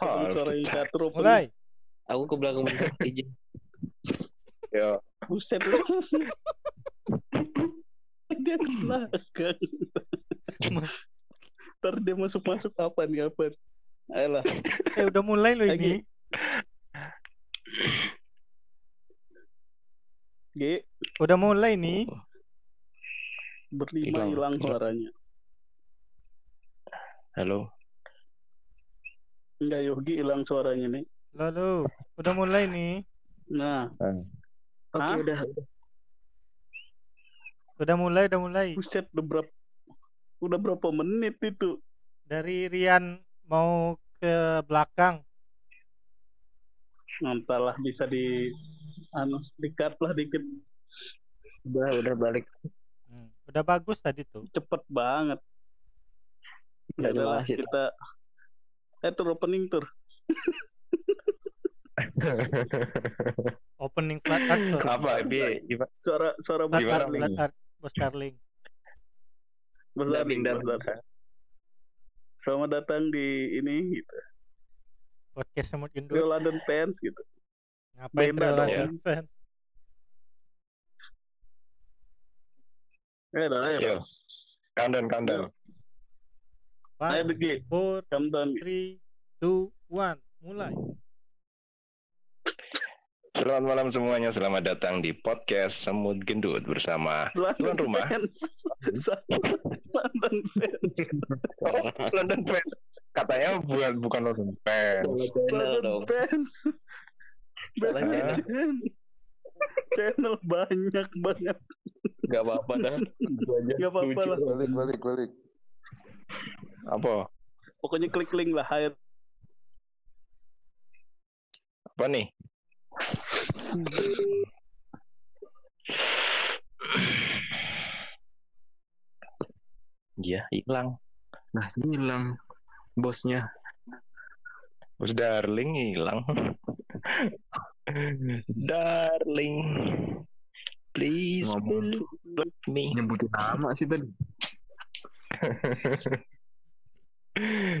Oh, suara opening. Mulai. Aku ke belakang bentar izin. Yo, Buset lu. dia ke belakang. Ntar dia masuk-masuk apa nih apa? Ayolah. Eh udah mulai Lagi. ini. G Udah mulai nih. berlima Hilang. hilang suaranya. halo. Enggak Yogi hilang suaranya nih. Lalu udah mulai nih. Nah, Oke Hah? udah. Udah mulai, udah mulai. buset udah berapa udah berapa menit itu? Dari Rian mau ke belakang. Entahlah bisa di anu di-cut lah dikit. Udah udah balik. Hmm, Udah bagus tadi tuh. Cepet banget. Ya Udah adalah kita eh tur opening tur. Opening flat art tuh. Apa dia? Gimana? Suara suara Bos Darling. Bos Darling. Bos Darling. Darling. Selamat datang di ini gitu. Podcast semut gendut. Real London Fans gitu. Ngapain beda Real London fans? Eh, dah. Yo. Countdown, countdown. Five, Begi, four, come down. three, two, one. Mulai. Selamat malam semuanya, selamat datang di podcast Semut Gendut bersama Tuan rumah. Fans. London Fans. oh, London Fans. Katanya bukan bukan London Fans. London. Fans. Salah channel. channel. Banyak banget. Gak apa-apa dah. Gak apa-apa lah. balik balik balik Apa? Pokoknya klik link lah. Ayo. Apa nih? Iya, hilang. Nah hilang bosnya. Bos Darling hilang. Darling. Please Ngomong. believe me. Nyebutin nama sih tadi.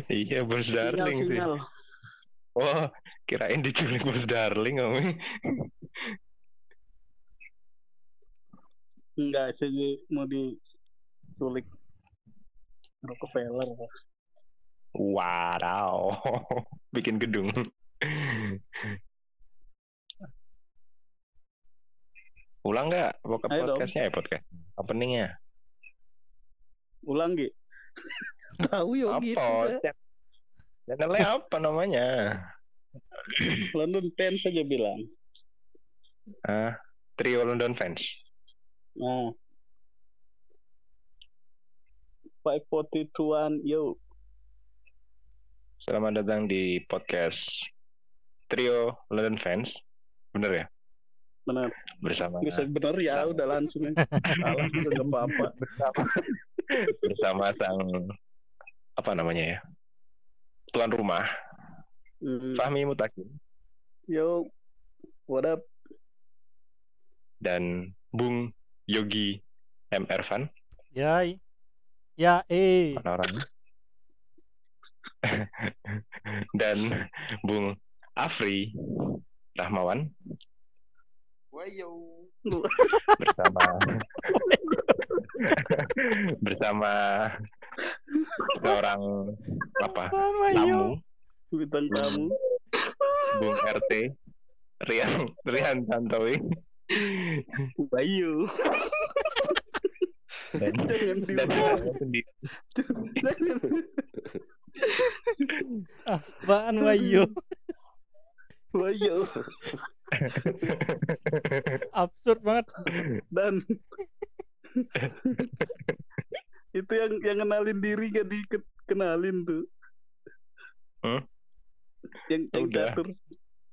iya, Bos Sinyal, Darling sih. sinyal. Oh, kirain diculik Bos Darling Om. Enggak, saya mau diculik Rockefeller. Wow. Bikin gedung. Ulang nggak podcastnya ya podcast openingnya Ulang, Gi. Tahu Yogi. apa tidak. channelnya apa namanya London Fans saja bilang. ah trio London fans Nah. 542 yo. selamat datang di podcast trio London fans bener ya Benar. bersama Bisa bener ya, Sama. udah langsung. Salah juga nggak apa-apa. bersama bersama sang apa namanya ya tuan rumah Hmm. Fahmi Mutakin Yo, what up? dan Bung Yogi M Ervan Yai. Ya, eh. mana orangnya dan Bung Afri Rahmawan wayo bersama bersama seorang apa tamu Bintang tamu. Bung RT Rian Rian Tantowi Bayu. dan dan sendiri. Apaan, Mayu? Bayu. Absurd banget. Dan itu yang yang kenalin diri gak dikenalin tuh. Hmm? Yang yang Udah. catur.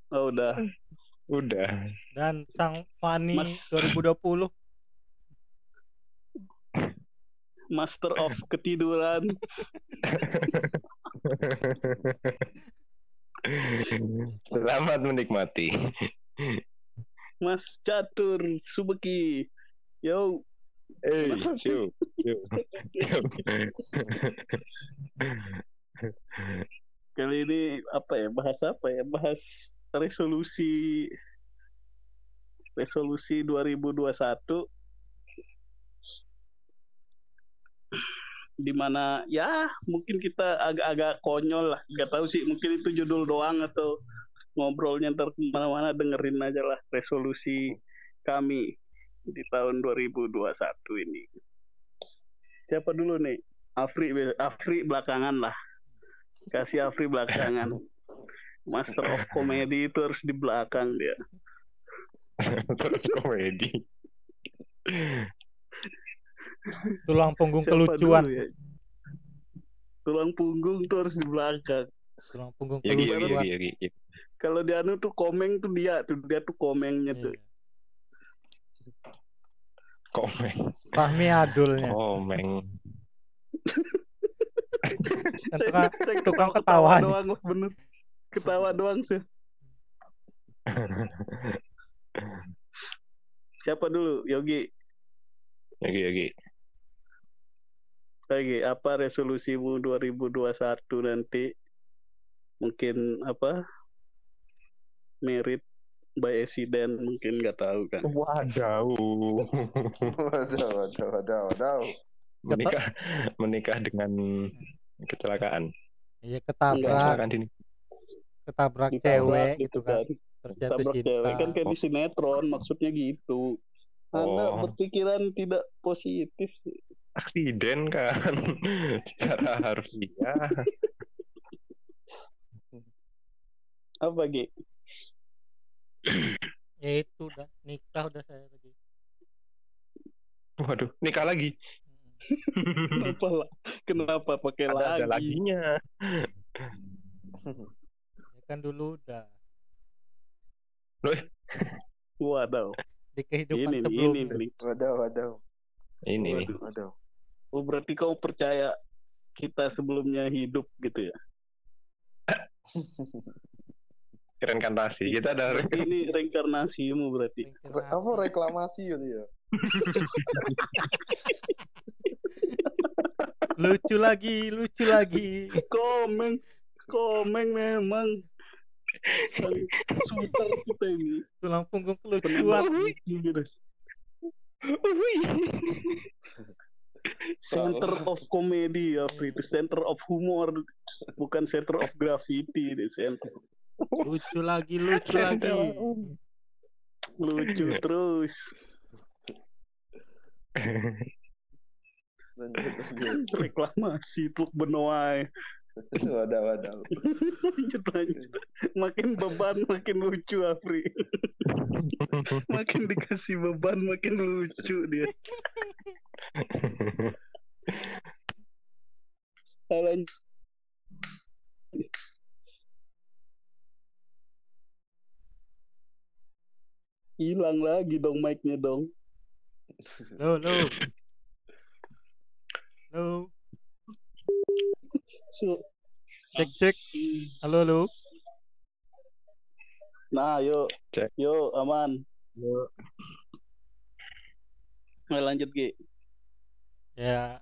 Oh, udah. udah Dan sang Fani Mas. 2020. Master of ketiduran. selamat menikmati Mas Catur Subeki. Yo, eh yuk yuk yuk. kali ini apa ya? Bahas apa ya? Bahas resolusi resolusi 2021 di mana ya mungkin kita agak-agak konyol lah nggak tahu sih mungkin itu judul doang atau ngobrolnya ntar ke mana-mana dengerin aja lah resolusi kami di tahun 2021 ini siapa dulu nih Afri Afri belakangan lah kasih Afri belakangan Master of Comedy itu harus di belakang dia Terus komedi. Tulang punggung Siapa kelucuan. dulu ya? Tulang punggung tuh harus di belakang. Tulang punggung Yogi, Yogi, kelucuan. Yogi, Yogi. Kalau di anu tuh komeng tuh dia tuh dia tuh komengnya tuh. Komeng. Fahmi Adulnya. Komeng. Tukang, saya tukang ketawa ketawa. doang bener. Ketawa doang sih. Siapa dulu? Yogi. Yogi, Yogi. Yogi, apa resolusimu 2021 nanti? Mungkin apa? Merit by accident mungkin nggak tahu kan. Wadaw. Waduh, waduh, waduh, waduh. menikah menikah dengan kecelakaan. Iya ketabrak, Kecelakaan dini. ketabrak cewek gitu gitu kan. Terus jatuh tabrak cinta. cewek kan kayak di sinetron maksudnya gitu anda Oh. berpikiran tidak positif sih Aksiden kan. Secara harfiah. apa Gi? Ya itu udah nikah udah saya lagi. Waduh, nikah lagi. Kenapa lah kenapa pakai Ada, ada lagi laginya. Ya kan dulu udah waduh di kehidupan ini nih ini nih Waduh, waduh, Ini. Waduh. waduh. oh berarti kau percaya kita sebelumnya hidup gitu ya Reinkarnasi. Kita ada Berarti ini reinkarnasimu berarti Re- apa reklamasi gitu ya? lucu lagi, lucu lagi. komeng komeng memang super kita ini Tulang punggung kelucuan. gitu. Center of comedy ya itu center of humor bukan center of graffiti ini center Lucu lagi, lucu lagi. lucu terus Lanjut, lanjut. reklamasi truk benoai Waduh, waduh. lanjut lanjut makin beban makin lucu Afri makin dikasih beban makin lucu dia lanjut. Hilang lagi dong mic-nya dong Lo, lo. Lo, So, cek cek. Halo, lo. nah yuk Cek. yuk aman Ayo lanjut Gi Ya,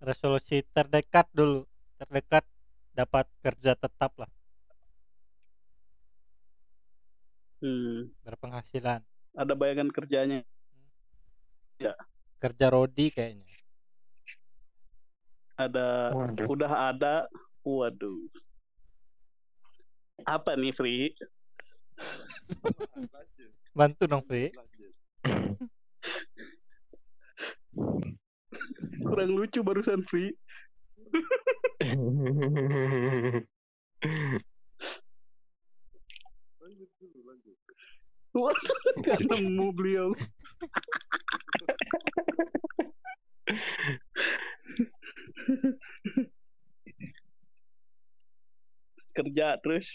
resolusi terdekat dulu. Terdekat dapat kerja tetap lah, hmm. berpenghasilan. ada bayangan kerjanya Kerja rodi kayaknya. ada Waduh. udah ada waduh apa nih Free Bantu dong, Fri. kurang lucu barusan Waduh nggak nemu beliau kerja terus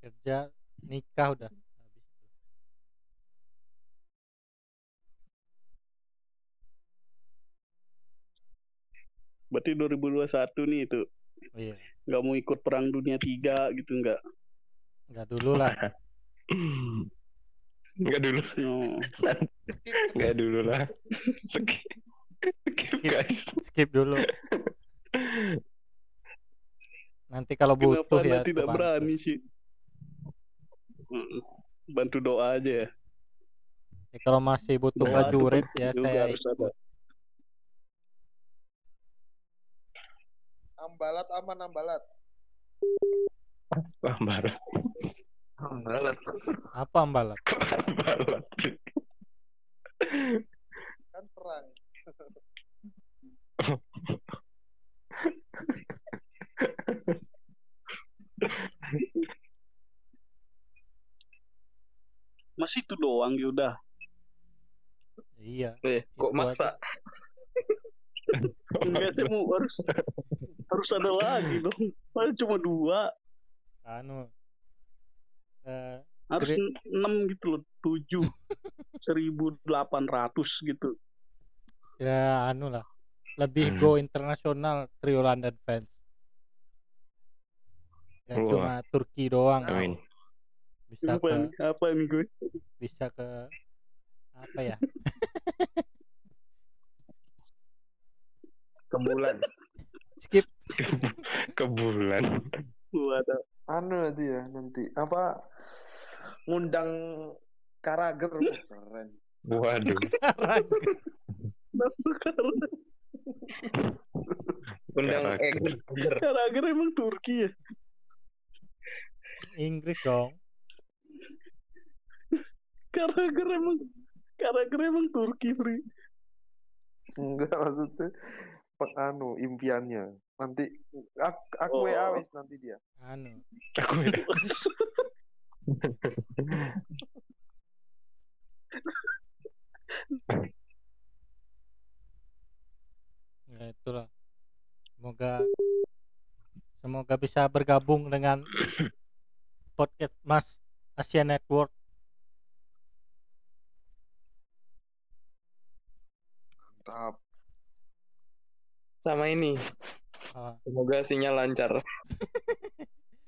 Kerja nikah udah. Habis itu. berarti 2021 nih itu Oh, iya, nggak mau ikut perang dunia tiga gitu nggak enggak dulu lah. Enggak dulu. Enggak dulu lah. Skip. Skip, guys. Skip dulu. Nanti kalau Kenapa butuh Anda ya tidak kebantu. berani sih? Bantu doa aja ya. Ya, kalau masih butuh Doa tuh prajurit ya juga saya harus ada. Ambalat aman ambalat. Wah, barat. Ambalat. Apa ambalat? barat. Kan perang. Masih itu doang ya udah. Iya. Eh, kok maksa? Enggak sih mau harus harus ada lagi dong. Padahal cuma dua, Anu. Eh, harus enam gitu loh, tujuh, seribu delapan ratus gitu. ya anu lah. Lebih Hmm. go internasional trio London fans. Ya Wah. cuma Turki doang. Amin. Bisa Apa ke? Apa nih gue? bisa ke apa ya? Ke bulan. Skip. Ke bulan. Waduh. Anu nanti ya nanti apa ngundang Karager keren. Waduh. Undang Karager. Karager emang Turki ya? Inggris dong. Karager emang Karager emang Turki, Fri. Enggak maksudnya anu impiannya. Nanti aku, aku Oh. WA wis nanti dia. Anu. Aku Ya itulah. Semoga semoga bisa bergabung dengan podcast Mas Asia Network. Mantap. Sama ini. Ah, Semoga sinyal lancar.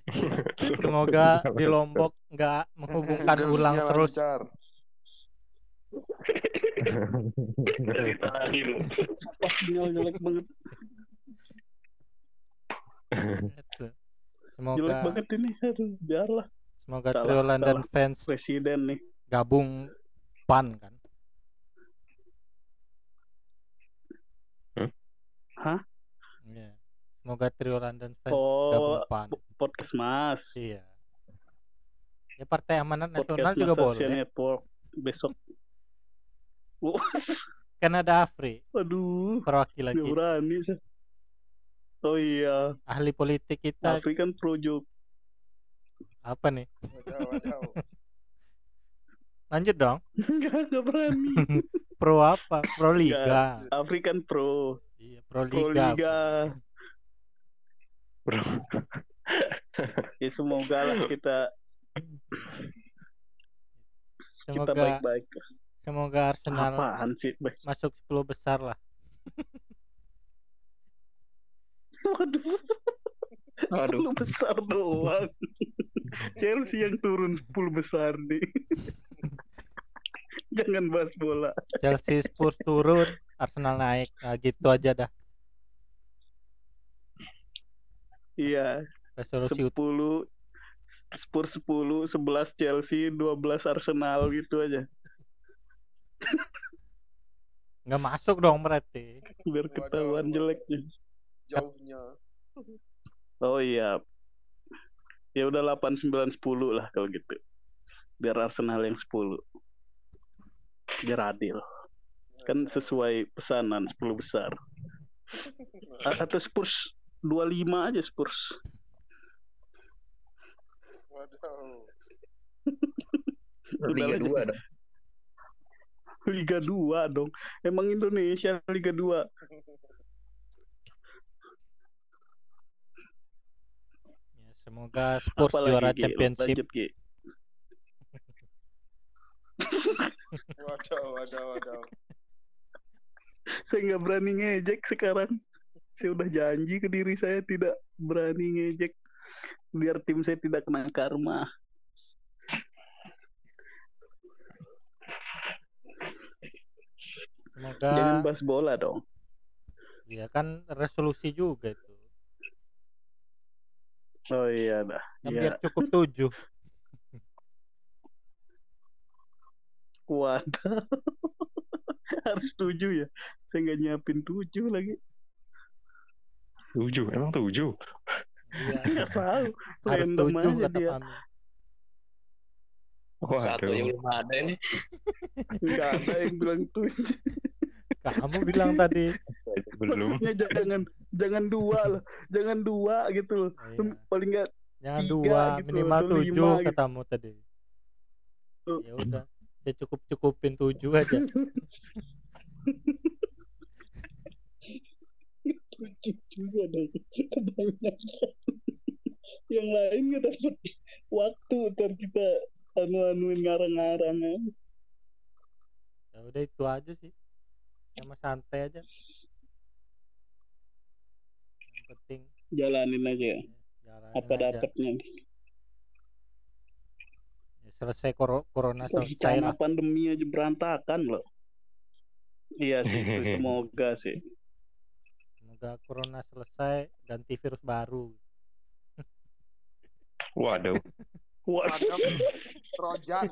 semoga di Lombok nggak menghubungkan ulang terus. lancar. Apa sinyal jelek banget. Itu. Jelek Semoga banget ini. Aduh, biarlah. semoga Salah, trio London salah. fans Presiden nih. gabung PAN kan. Hah? Semoga trio London fans Oh, gabung PAN. Podcast Mas. Iya. Ya Partai Amanat Nasional juga boleh. Network besok. Oh, Kan ada Afri aduh, perwakilan kita. berani sih. Oh iya, Ahli politik kita Afri kan pro Jok- apa nih? Lanjut dong. Enggak, enggak berani. Pro apa? Pro Liga. Afri kan pro, Iya, Pro pro Liga. Bro. Ya semoga lah kita kita Semoga baik-baik. semoga Arsenal Apaan sih? Baik. masuk 10 besar lah. Waduh. Waduh. 10 besar doang. Chelsea yang turun 10 besar nih. Jangan bahas bola. Chelsea Spurs turun, Arsenal naik. Nah, gitu aja dah. Iya, Resolusi 10 Spurs 10, 11 Chelsea, 12 Arsenal gitu aja. nggak masuk dong berarti. Biar ketahuan jeleknya. Jauhnya. Oh iya. Ya udah 8 9 10 lah kalau gitu. Biar Arsenal yang 10. Biar adil. Kan sesuai pesanan 10 besar. A- atau Spurs 25 aja Spurs. Waduh. Liga lah, 2 jadi- dong. Liga 2 dong. Emang Indonesia Liga 2. Ya, semoga Spurs Apalagi, juara championship. Lanjut. Waduh, waduh, waduh. Saya nggak berani ngejek sekarang. Saya udah janji ke diri saya tidak berani ngejek. Biar tim saya tidak kena karma. Semoga Jangan bahas bola dong. ya kan resolusi juga itu. Oh iya dah. Kan Iya, biar cukup tujuh. kuat. Harus tujuh ya. Saya nggak nyiapin tujuh lagi. Tujuh, emang tujuh. Iya. Nggak tahu. Harus Random tujuh aja kata dia. kami. Satu Waduh. yang belum ada ini. Nggak ada yang bilang tujuh. Kamu bilang tadi. Belum. Maksudnya jangan jangan dua lah. Jangan dua gitu loh. Iya. Paling nggak Jangan Tiga dua, gitu, minimal lima tujuh gitu. katamu tadi. Ya udah, saya cukup cukupin tujuh aja. Tujuh juga dong. Kebanyakan. yang lain nggak dapat waktu ntar kita anu-anuin ngarang-ngarang. Ya udah itu aja sih. Sama santai aja. Yang penting Jalanin aja ya. jalanin Apa dapatnya. Ya, selesai koro- corona selesai lah. pandemi aja berantakan loh. Iya sih, semoga sih. Semoga corona selesai ganti virus baru. Waduh. Ada Trojan.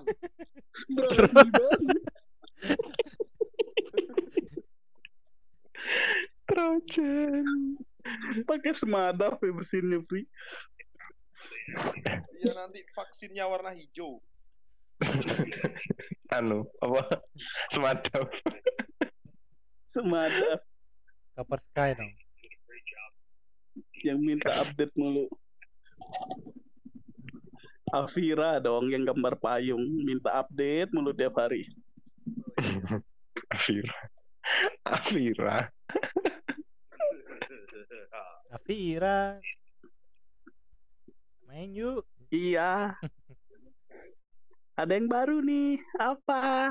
Trojan. Pakai semadaf ya bersinnya, Pri. Iya nanti vaksinnya warna hijau. Anu, apa? Semadap. Semadaf Kabar Sky dong. Yang minta update mulu. Afira dong yang gambar payung minta update mulu tiap hari. Afira. Afira. Afira. Main yuk. Iya. Ada yang baru nih. Apa?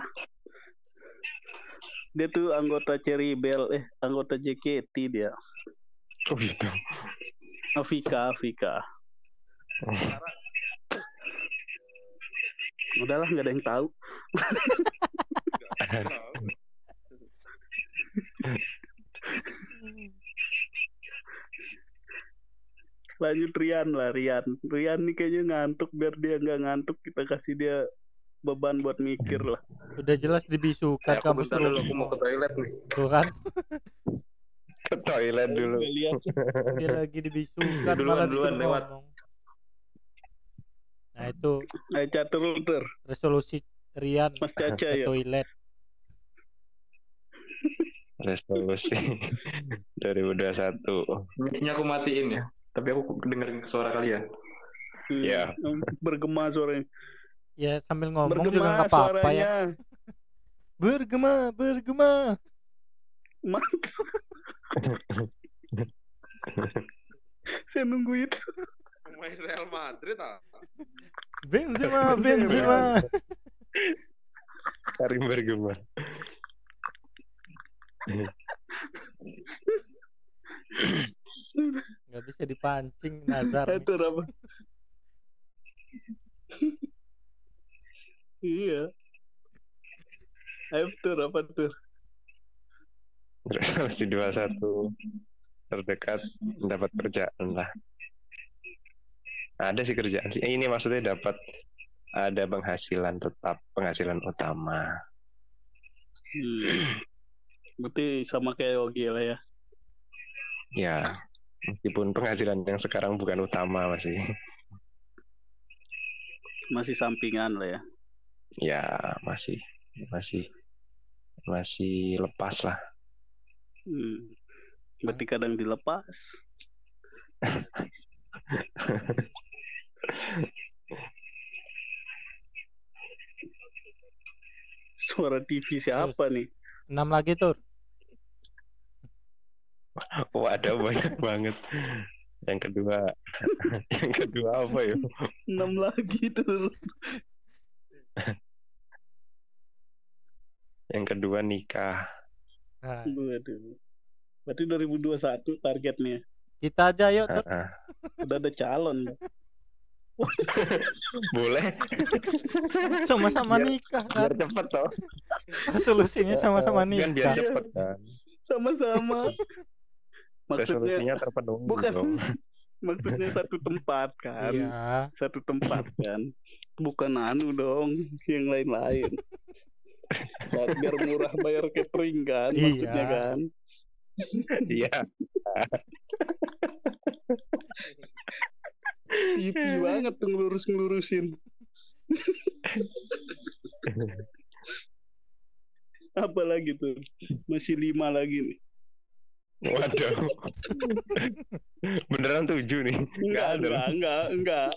Dia tuh anggota Cherry Bell, eh anggota JKT dia. Oh gitu. Afika, Afika. Udahlah nggak ada yang tahu. Lanjut Rian lah Rian. Rian nih kayaknya ngantuk biar dia nggak ngantuk kita kasih dia beban buat mikir lah. Udah jelas dibisukan Eh, aku kamu bentar dulu, aku mau ke toilet nih. Tuh kan, Ke toilet dulu. Dia lagi dibisukan Duluan, malah duluan, disuruh lewat. ngomong. Nah itu Ayo catur ter resolusi Rian Mas Caca ke ya. toilet. Resolusi 2021. Mic-nya aku matiin ya. Tapi aku dengerin suara kalian. Hmm, Ya. Bergema suaranya. Ya sambil ngomong juga Bergema nggak apa-apa ya. Bergema, bergema. Mantap. Saya nunggu itu. Pemain Real Madrid ah. Benzema, Benzema. Karim bergema. Nggak bisa dipancing Nazar. Itu apa? iya. Ayo tur apa tur? Resolusi 21 terdekat mendapat kerjaan lah. Ada sih kerjaan sih. Eh, Ini maksudnya dapat ada penghasilan tetap, penghasilan utama. Hmm. Berarti sama kayak Yogi lah ya. Ya, meskipun penghasilan yang sekarang bukan utama masih. Masih sampingan lah ya. Ya, masih masih masih lepas lah. Hmm. Berarti kadang dilepas. Suara TV siapa nih? Enam lagi tur. Oh, ada banyak banget. Yang kedua, yang kedua apa ya? Enam lagi tuh. Yang kedua nikah. Nah, Waduh. Berarti 2021 targetnya. kita aja yuk. Ah, ah. Udah ada calon. Boleh, Sama-sama Biar- nikah biar kan. cepet toh. Solusinya sama-sama Kan biar nikah. cepet kan. Sama-sama. Maksudnya terpenuhi bukan. dong. maksudnya satu tempat kan Iya. satu tempat kan bukan anu dong yang lain-lain saat biar murah bayar catering kan maksudnya Iya. kan Iya. TV banget tuh ngelurus ngelurusin apa lagi tuh masih lima lagi nih Waduh. Beneran tujuh nih. Nggak enggak ada. enggak enggak enggak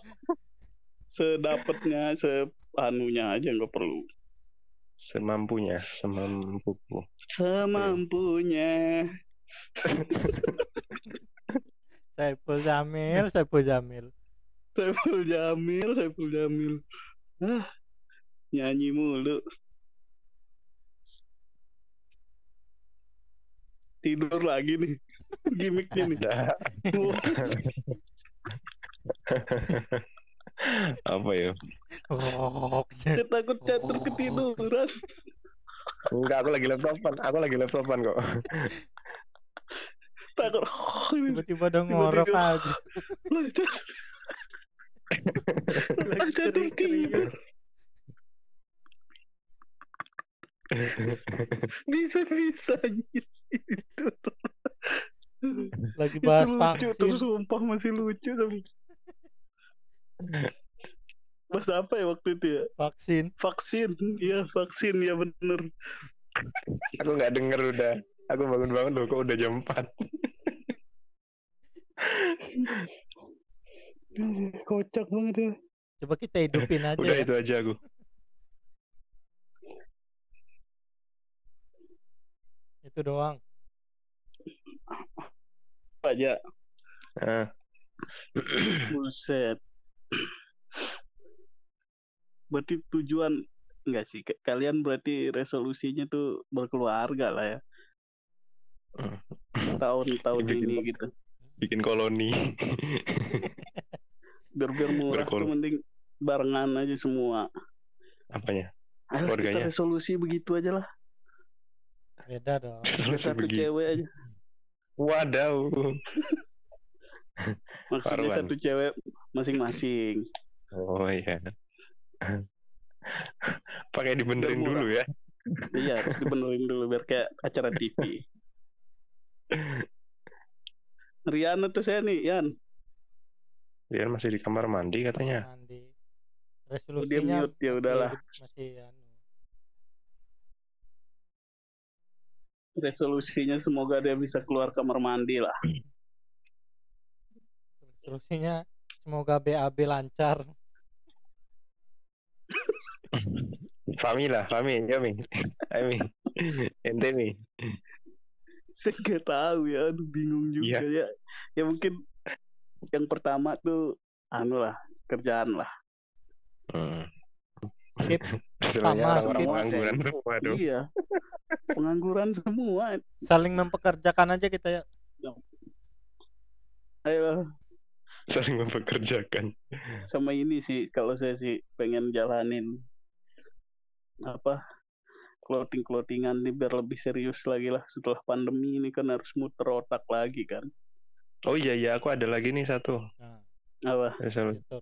sedapatnya seanunya aja nggak perlu Semampunya, semampuku. semampunya. Saiful Jamil, Saiful Jamil. Saiful Jamil Saiful Jamil. Ah nyanyi mulu. Tidur lagi nih. Gimmicknya nih Apa ya? Oh, saya takut catur ketiduran Enggak, aku lagi laptopan. Aku lagi laptopan kok. takut oh, ini tiba-tiba udah ngorok Tiba-tiba. aja. lancar Lagi lancar kering-keringan. bisa bisa Lagi bahas itu lucu tuh vaksin. sumpah masih lucu tapi Bahas apa ya waktu itu ya? Vaksin. Vaksin, iya vaksin ya bener. Aku nggak denger udah. Aku bangun-bangun loh, kok udah jam 4. Kocak banget ya. Coba kita hidupin aja Udah ya. itu aja aku. Itu doang. Apa aja? Ah, Buset. Berarti tujuan enggak sih? Kalian berarti resolusinya tuh berkeluarga lah ya. Hmm. Tahun-tahun ini gitu. bikin koloni. Biar biar murah tuh Berkol- mending barengan aja semua. Apanya? Ayolah kita Keluarganya. resolusi begitu aja lah. Beda dong. Resolusi Satu begitu. cewek aja. Wadaw. Maksudnya Parwan. satu cewek masing-masing. Oh iya. Pakai dibenerin dulu ya. Iya, harus dibenerin dulu biar kayak acara TV. Riana tuh saya nih, Yan. Dia masih di kamar mandi katanya. Mandi. Oh, Resolusinya dia mute, ya udahlah. Masih anu. Resolusinya semoga dia bisa keluar kamar mandi lah. Resolusinya semoga BAB lancar. Fami lah, Fami, ya Mi. Ayo Mi. Ente Mi. Saya nggak tahu ya, aduh bingung juga ya. Ya mungkin yang pertama tuh anu lah, kerjaan lah. Hmm. Skip. Sama, skip. pengangguran tuh, waduh. Iya. Pengangguran semua. Saling mempekerjakan aja kita ya. Ayo Saling mempekerjakan. sama ini sih kalau saya sih pengen jalanin apa clothing clothingan nih biar lebih serius lagi lah setelah pandemi ini kan harus muter otak lagi kan Oh iya iya, aku ada lagi nih satu. Nah, apa gitu.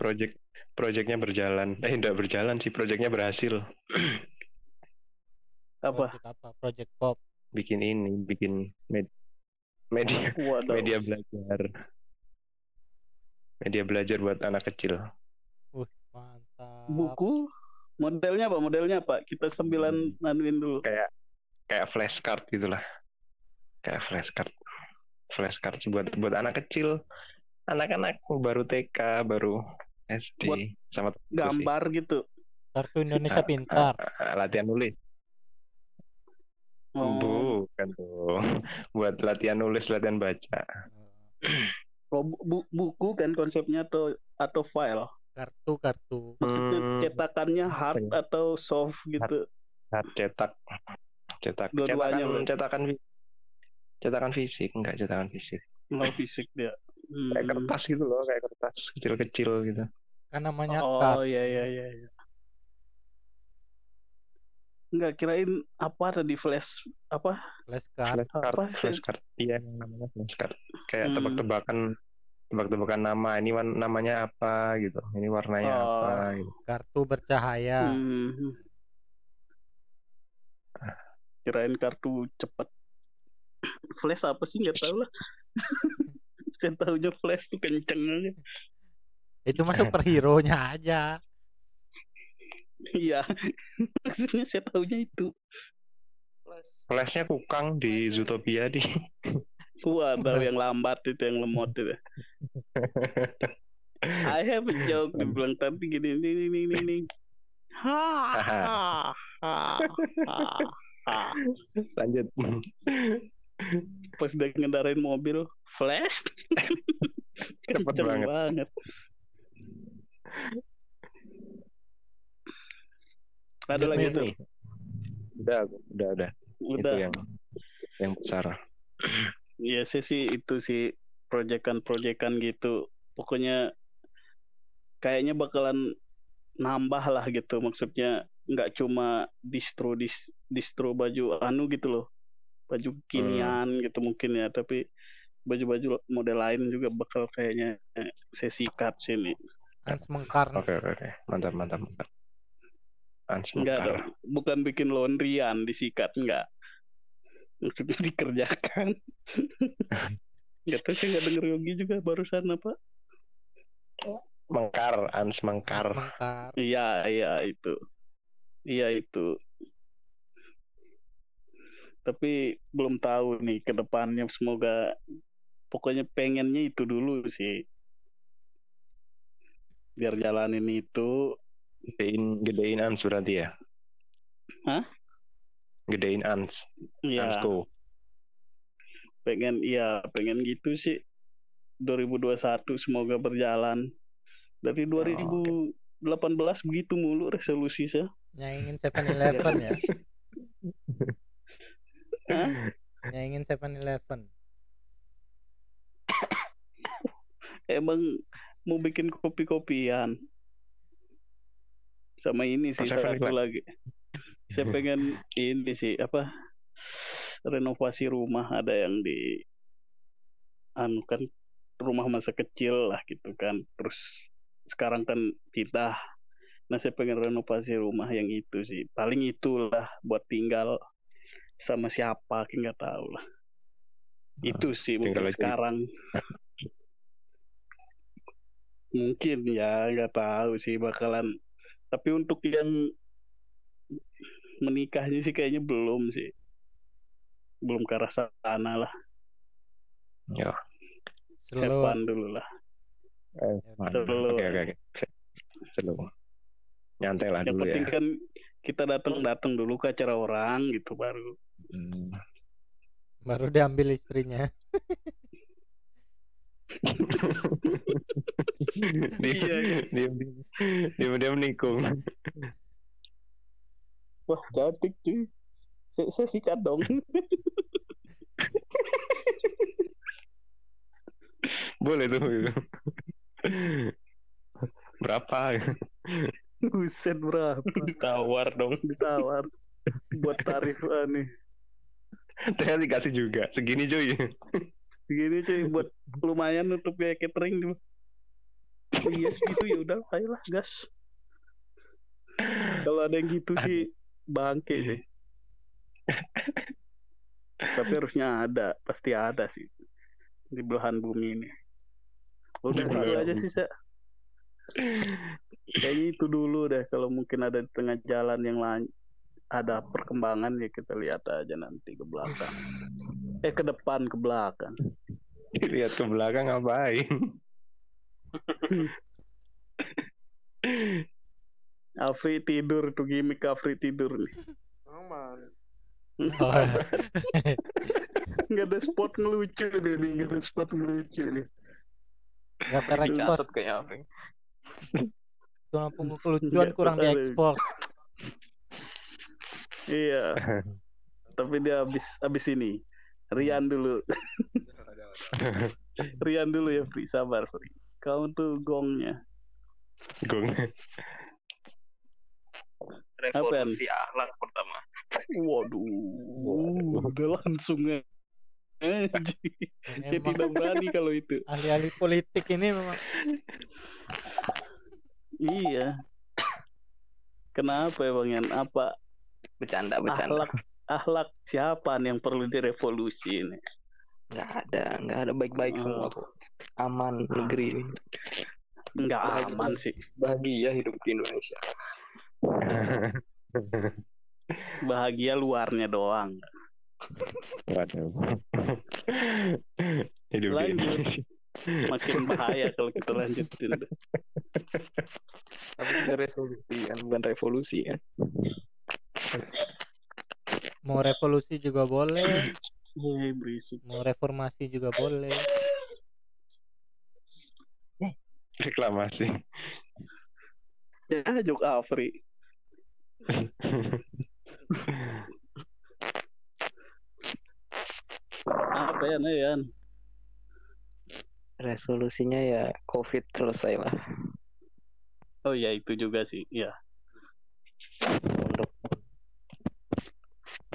project projectnya berjalan. Eh enggak berjalan sih, projectnya berhasil. apa Project apa? Project Pop. Bikin ini, bikin med- media waduh media belajar. Media belajar buat anak kecil. Wih, mantap. buku modelnya apa modelnya apa kita sembilan nanuin dulu Kayak kayak flashcard gitulah. Kayak flashcard. Flashcard buat buat anak kecil. Anak-anak baru TK, baru SD Buat sama terus sih. gambar gitu Kartu Indonesia Ah, Pintar. Ah, latihan nulis. oh, Bukan tuh. Buat latihan nulis, latihan baca. oh, bu- bu- buku kan konsepnya atau atau file Kartu kartu. maksudnya Hmm, cetakannya hard apa atau soft gitu hard cetak. Cetak. Dua-duanya Cetakan, berarti. cetakan cetakan fisik, enggak cetakan fisik. nggak fisik dia Hmm. Kayak kertas gitu loh, kayak kertas kecil-kecil gitu. Kan namanya oh iya iya iya iya. Nggak kirain apa ada di flash apa Flashcard. Flashcard, Apa sih? flashcard. Iya, yang namanya flashcard. Kayak Hmm. tebak-tebakan tebak-tebakan nama ini namanya apa gitu. Ini warnanya Oh. apa gitu. Kartu bercahaya. Hmm. Kirain kartu cepat. Flash apa sih nggak tahu lah. Saya tahunya flash tuh kenceng aja. Itu mah superhero-nya aja. Iya. Maksudnya saya tahunya itu. Flashnya kukang di Zootopia di. Wah, tahu yang lambat itu yang lemot itu. I have a joke dibilang tapi gini ini ini ini ini. Ha ha ha ha. ha. Lanjut. Pas dia ngendarain mobil, flash. Cepet Kenceng banget. Banget. Ada lagi. Nih. Udah, udah, udah. Udah. Itu yang yang besar. Iya sih sih itu sih proyekan-proyekan gitu. Pokoknya kayaknya bakalan nambah lah gitu. Maksudnya nggak cuma distro dis, distro baju anu gitu loh. Baju kinian gitu mungkin ya, tapi baju-baju model lain juga bakal kayaknya eh, saya sikat sini. Hans Mengkar. Oke, oke, oke. Mantap, mantap, mantap. Ans Enggak dong, bukan bikin laundryan disikat enggak. Maksudnya dikerjakan. Enggak tahu saya nggak denger Yogi juga barusan apa? Mengkar, Ans. Mengkar. Iya, iya itu. Iya itu. Tapi belum tahu nih ke depannya semoga pokoknya pengennya itu dulu sih. Biar jalanin itu. Gedein, gedein Ans berarti ya? Hah? Gedein Ans. Iya, Ansku. pengen iya, pengen gitu sih. 2021 semoga berjalan. Dari 2018 begitu mulu resolusi saya. Nyaingin 7-Eleven ya. Hah? Nyaingin 7-Eleven. Emang mau bikin kopi-kopian. Sama ini sih saya satu lagi. Saya pengen ini sih apa renovasi rumah ada yang di anu kan rumah masa kecil lah gitu kan. Terus sekarang kan pindah. Nah saya pengen renovasi rumah yang itu sih. Paling itulah buat tinggal sama siapa nggak tahu lah. Itu sih mungkin aja. sekarang. Mungkin ya nggak tahu sih bakalan. Tapi untuk yang menikahnya sih kayaknya belum sih. Belum ke arah sana lah. Ya. Slow. dulu lah. Eh, Seru. Oke, oke, oke. Seru. Nyantai lah Yang dulu penting ya. kan kita datang-datang dulu ke acara orang gitu baru. Hmm. Baru diambil istrinya. Diam, Iya. diam, diam, diam nikung. Wah cantik cuy. Saya, saya sikat dong. Boleh tuh. gitu. Berapa? Buset berapa? Ditawar dong. Ditawar. Buat tarif aneh. Ternyata dikasih juga. Segini cuy. Segini cuy buat lumayan untuk biaya catering tuh. Oh iya segitu ya udah ayolah gas. Kalau ada yang gitu sih bangke sih. Tapi harusnya ada, pasti ada sih di belahan bumi ini. Udah itu aja sih, Sa. Kayaknya itu dulu deh kalau mungkin ada di tengah jalan yang lain ada perkembangan ya kita lihat aja nanti ke belakang. Eh ke depan ke belakang. Lihat ke belakang ngapain? Afri tidur tuh gimmick Afri tidur nih. Aman. Oh, Nggak ada spot ngelucu deh nih, nggak ada spot ngelucu nih. Gak terekspos. Catat kayak apa? Tulang punggung kelucuan kurang diekspor. Iya. Tapi dia habis habis ini. Rian dulu. Rian dulu ya, Fri. Sabar, Fri. Kamu tuh gongnya. Gong. revolusi akhlak pertama. Waduh, udah langsung aja. Saya tidak berani kalau itu. ahli-ahli politik ini memang Iya. Kenapa ya Bang Yan? Apa Bercanda, bercanda. akhlak akhlak siapa nih yang perlu direvolusi ini? Nggak ada, nggak ada baik-baik Oh. semua kok. Aman negeri ini. Enggak Bahagia. aman sih. Bahagia hidup di Indonesia. Bahagia luarnya doang. Waduh. Hidup di Lanjut. Indonesia. Makin bahaya kalau kita lanjutin. Tapi resolusi kan, bukan revolusi kan. Mau revolusi juga boleh, Hei, berisik. mau reformasi juga boleh. Reklamasi. Ya, Jok Afri. Apa ya, Yan? Resolusinya ya COVID selesai lah. Oh ya itu juga sih. Ya.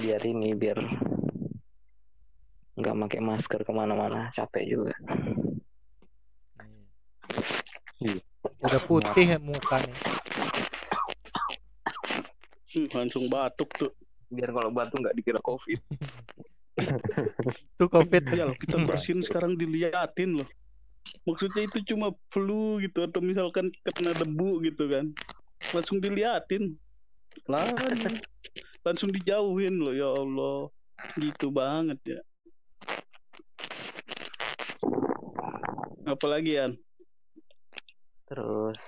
Biar ini, biar nggak pakai masker ke mana-mana, capek juga. Iya. Udah putih ya mukanya. Hmm, langsung batuk tuh. Biar kalau batu nggak dikira COVID. Tuh covid Ya, kita bersin sekarang diliatin loh. Maksudnya itu cuma flu gitu atau misalkan kena debu gitu kan. Langsung diliatin. Langsung, langsung dijauhin loh ya Allah. Gitu banget ya. Apalagi Yan? Terus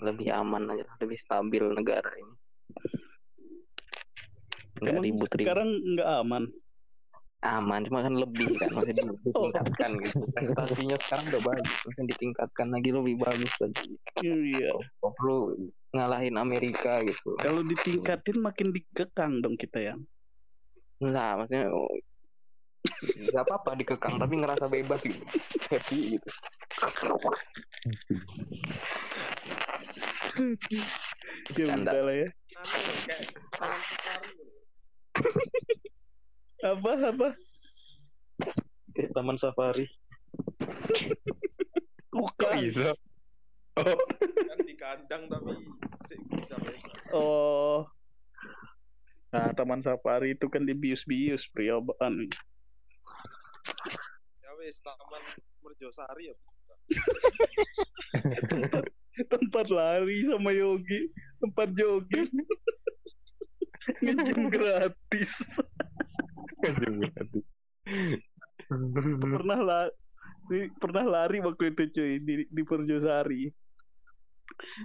lebih aman aja, lebih stabil negara ini. Nggak Emang ribut-ribut. sekarang nggak aman. Aman, cuma kan lebih kan, masih Oh. ditingkatkan gitu. Prestasinya sekarang udah bagus, masih ditingkatkan lagi lebih bagus lagi. Iya. Perlu ngalahin Amerika gitu. Kalau ditingkatin makin dikekang dong kita ya. Enggak, maksudnya oh, nggak apa-apa dikekang tapi ngerasa bebas gitu happy gitu Ya Canda. udah lah ya. Apa apa? kayak taman safari Kok bisa? Oh, kan di kandang tapi sih bisa bebas. Oh. Nah, Taman Safari itu kan dibius-bius periobakan. Ya wes taman Merjosari ya. Tempat lari sama Yogi, tempat jogging. Ngejim gratis. pernah lah pernah lari waktu itu cuy di, di Perjosari.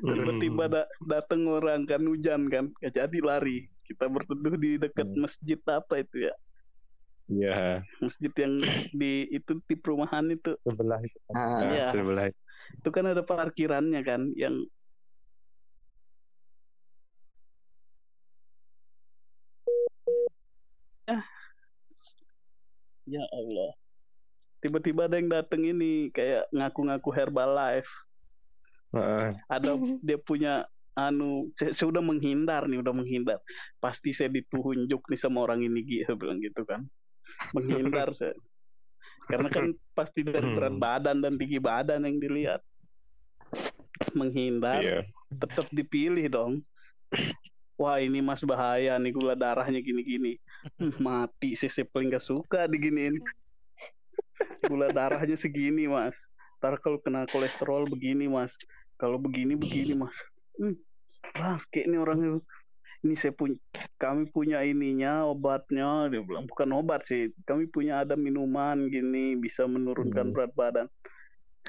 Tiba-tiba da- datang orang kan hujan kan, gak jadi lari. Kita berteduh di dekat Hmm. masjid apa itu ya? Iya, Masjid yang di itu di perumahan itu. sebelah itu. Nah, Iya. sebelah itu. Itu kan ada parkirannya kan yang Ya. Ya Allah. Tiba-tiba ada yang datang ini kayak ngaku-ngaku Herbalife. Heeh. Ada dia punya anu saya, saya udah menghindar nih, udah menghindar. Pasti saya ditunjuk nih sama orang ini Gi, saya bilang gitu kan. Menghindar saya. Karena kan pasti dari berat Hmm. badan dan tinggi badan yang dilihat. Menghindar Iya. tetap dipilih dong. Wah ini mas bahaya nih gula darahnya gini-gini. Mati sih saya paling gak suka diginiin. Gula darahnya segini mas. Ntar kalau kena kolesterol begini mas. Kalau begini begini mas. Hmm. Kayak ini orang ini saya punya kami punya ininya obatnya. Dia bilang bukan obat sih. Kami punya ada minuman gini bisa menurunkan Hmm. berat badan.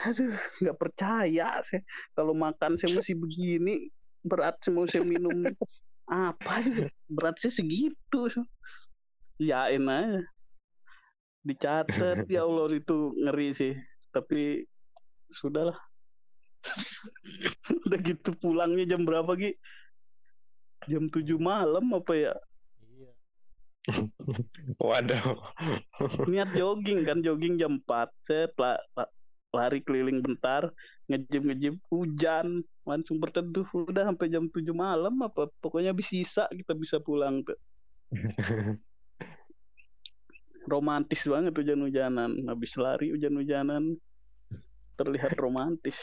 Aduh nggak percaya saya. Kalau makan saya masih begini berat saya mau saya minum apa juga berat saya segitu. Yain aja. Dicatat ya Allah itu ngeri sih. Tapi sudahlah udah gitu pulangnya jam berapa Gi? jam 7 malam apa ya Iya. Waduh. niat jogging kan jogging jam 4 set la- la- lari keliling bentar ngejim ngejim hujan langsung berteduh udah sampai jam 7 malam apa pokoknya habis sisa kita bisa pulang tuh romantis banget hujan-hujanan habis lari hujan-hujanan terlihat romantis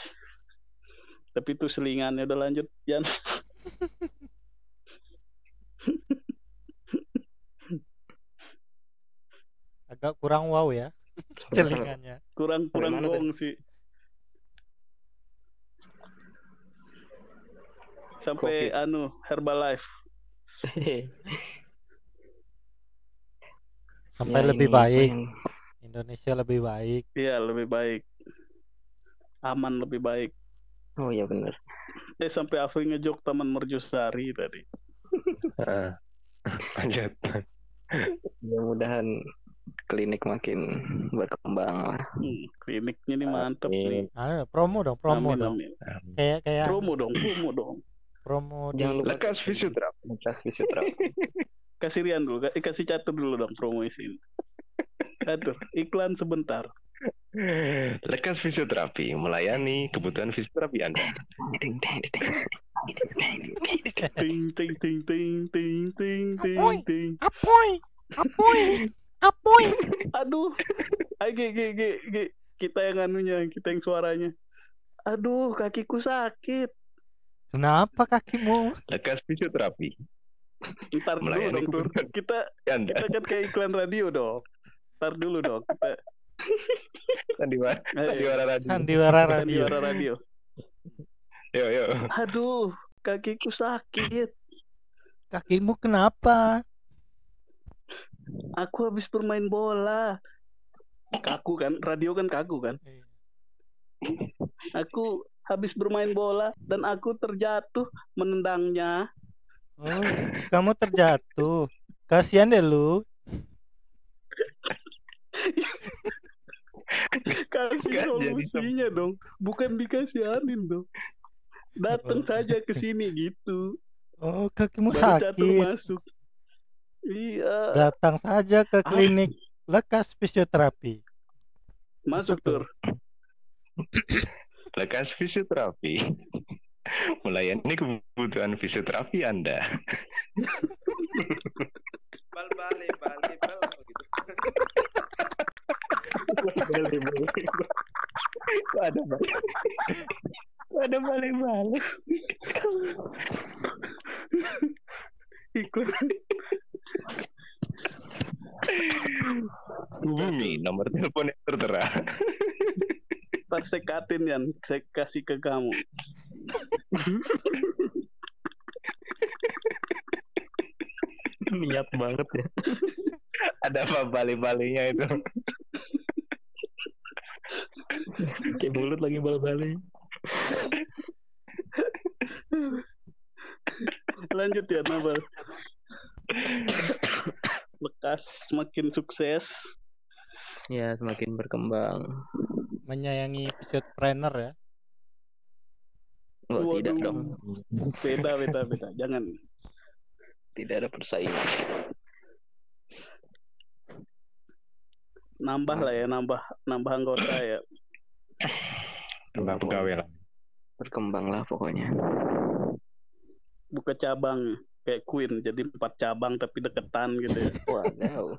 tapi itu selingannya udah lanjut Jan. Agak kurang wow ya celingannya. kurang kurang bohong sih. Sampai anu Herbalife. Sampai Ya, lebih baik. yang- Indonesia lebih baik. iya lebih baik. Aman lebih baik Oh iya benar. eh sampai Afri ngejok Taman Merjusari tadi Heeh. Lanjut. Mudah-mudahan klinik makin berkembang lah. Hmm, kliniknya ini mantep nih Ah, promo dong, promo amin, dong. amin. Kayak kayak promo dong promo dong promo Jangan lupa Lekas fisioterapi. kelas fisioterapi. kasih Rian dulu kasih catur dulu dong promo isiin Aduh, iklan sebentar. Lekas fisioterapi melayani kebutuhan fisioterapi Anda. Ding, ding, ding, ding, ding, ding, ding, ding. Ting ting ting ting ting ting ting ting. Apoy, apoy, apoy. Aduh. Ayo Gi, Gi, Gi, Gi. Kita yang anunya, kita yang suaranya. Aduh, kakiku sakit. Kenapa kakimu? Lekas fisioterapi Ntar dulu Melayani dong, Tur. kebutuhan. Kita kita kan kayak iklan radio dong. Ntar dulu dong. Kita Sandiwara, Ayo, sandiwara radio. Sandiwara radio. Sandiwara radio. Yo yo. Aduh, kakiku sakit. Kakimu kenapa? Aku habis bermain bola. Kaku kan, radio kan kaku kan. Aku habis bermain bola dan aku terjatuh menendangnya. Oh, kamu terjatuh. Kasihan deh lu. Kasih jadi solusinya dong, bukan dikasihanin dong. Datang Oh. saja ke sini gitu. Oh, kakimu Baru sakit. masuk. Iya, Datang saja ke klinik lekas fisioterapi. masuk tur. Lekas fisioterapi melayani kebutuhan fisioterapi Anda. Bal balik balik bal gitu. Ada balik? Kok ada balik-balik? Ikut. Hubungi nomor telepon yang tertera. Ntar saya katin Yan, saya kasih ke kamu. Niat banget ya. Ada apa balik-baliknya itu? Kayak mulut lagi bal-balik. Lanjut ya, Nabal. Lekas semakin sukses. Ya semakin berkembang. Menyayangi fisioterainer ya. Oh tidak Waduh. dong. Beda, beda, beda. Jangan. Tidak ada persaingan. Nambah lah ya, nambah nambah anggota ya. Tentang pegawai lah. Berkembang lah pokoknya. Buka cabang kayak Queen, jadi empat cabang tapi deketan gitu ya. Waduh.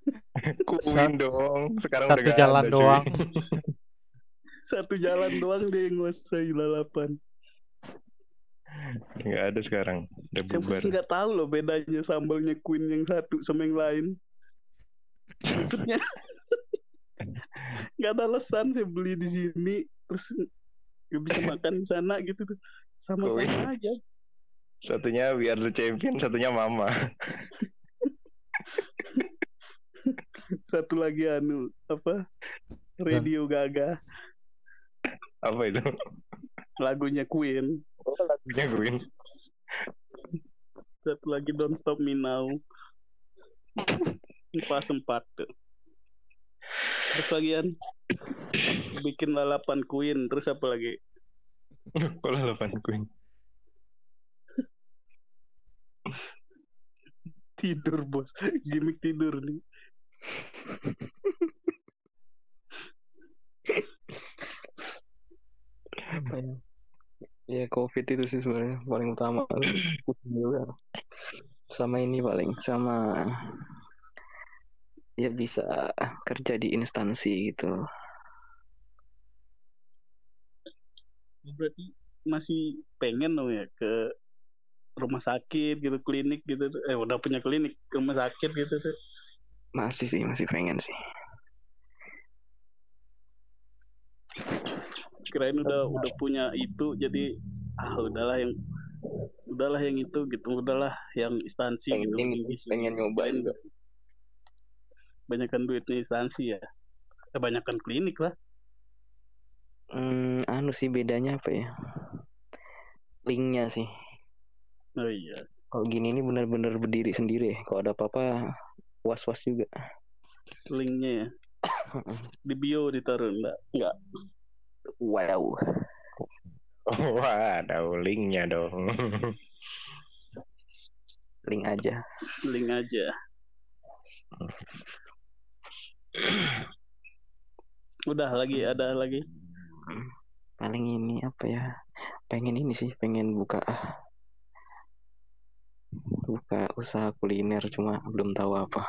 Kuin dong. Sekarang Satu udah jalan ada, doang. Satu jalan doang dia yang nguasai lalapan. Nggak ada sekarang. Udah Saya bubar. nggak tahu loh bedanya sambalnya Queen yang satu sama yang lain. Maksudnya nggak ada alasan saya beli di sini terus nggak bisa makan di sana gitu tuh. Sama-sama aja. Satunya biar the champion, satunya mama. Satu lagi anu apa? Radio Gaga, Apa itu? lagunya Queen. Oh, lagunya Queen. Satu lagi Don't Stop Me Now. Pas empat tuh. Terus lagian bikin lalapan Queen, terus apa lagi? Kok lalapan Queen? Tidur bos, gimmick tidur nih. Apa ya? Ya covid itu sih sebenarnya paling utama. Sama ini paling sama ya bisa kerja di instansi gitu. Berarti masih pengen dong ya ke rumah sakit gitu klinik gitu tuh. eh udah punya klinik rumah sakit gitu tuh. Masih sih masih pengen sih kirain udah udah punya itu jadi ah udahlah yang udahlah yang itu gitu udahlah yang instansi gitu. Pengen tinggi pengen nyobain banyakkan duitnya instansi ya. Kebanyakan klinik lah. Hmm, anu sih bedanya apa ya? Linknya sih. Oh iya. Kalau gini ini benar-benar berdiri sendiri. Kalau ada apa-apa was-was juga. Linknya ya? Di bio ditaruh enggak? Enggak wow. Wah, ada linknya dong. link aja. Link aja. Udah lagi ada lagi. Paling ini apa ya? Pengen ini sih pengen buka buka usaha kuliner cuma belum tahu apa.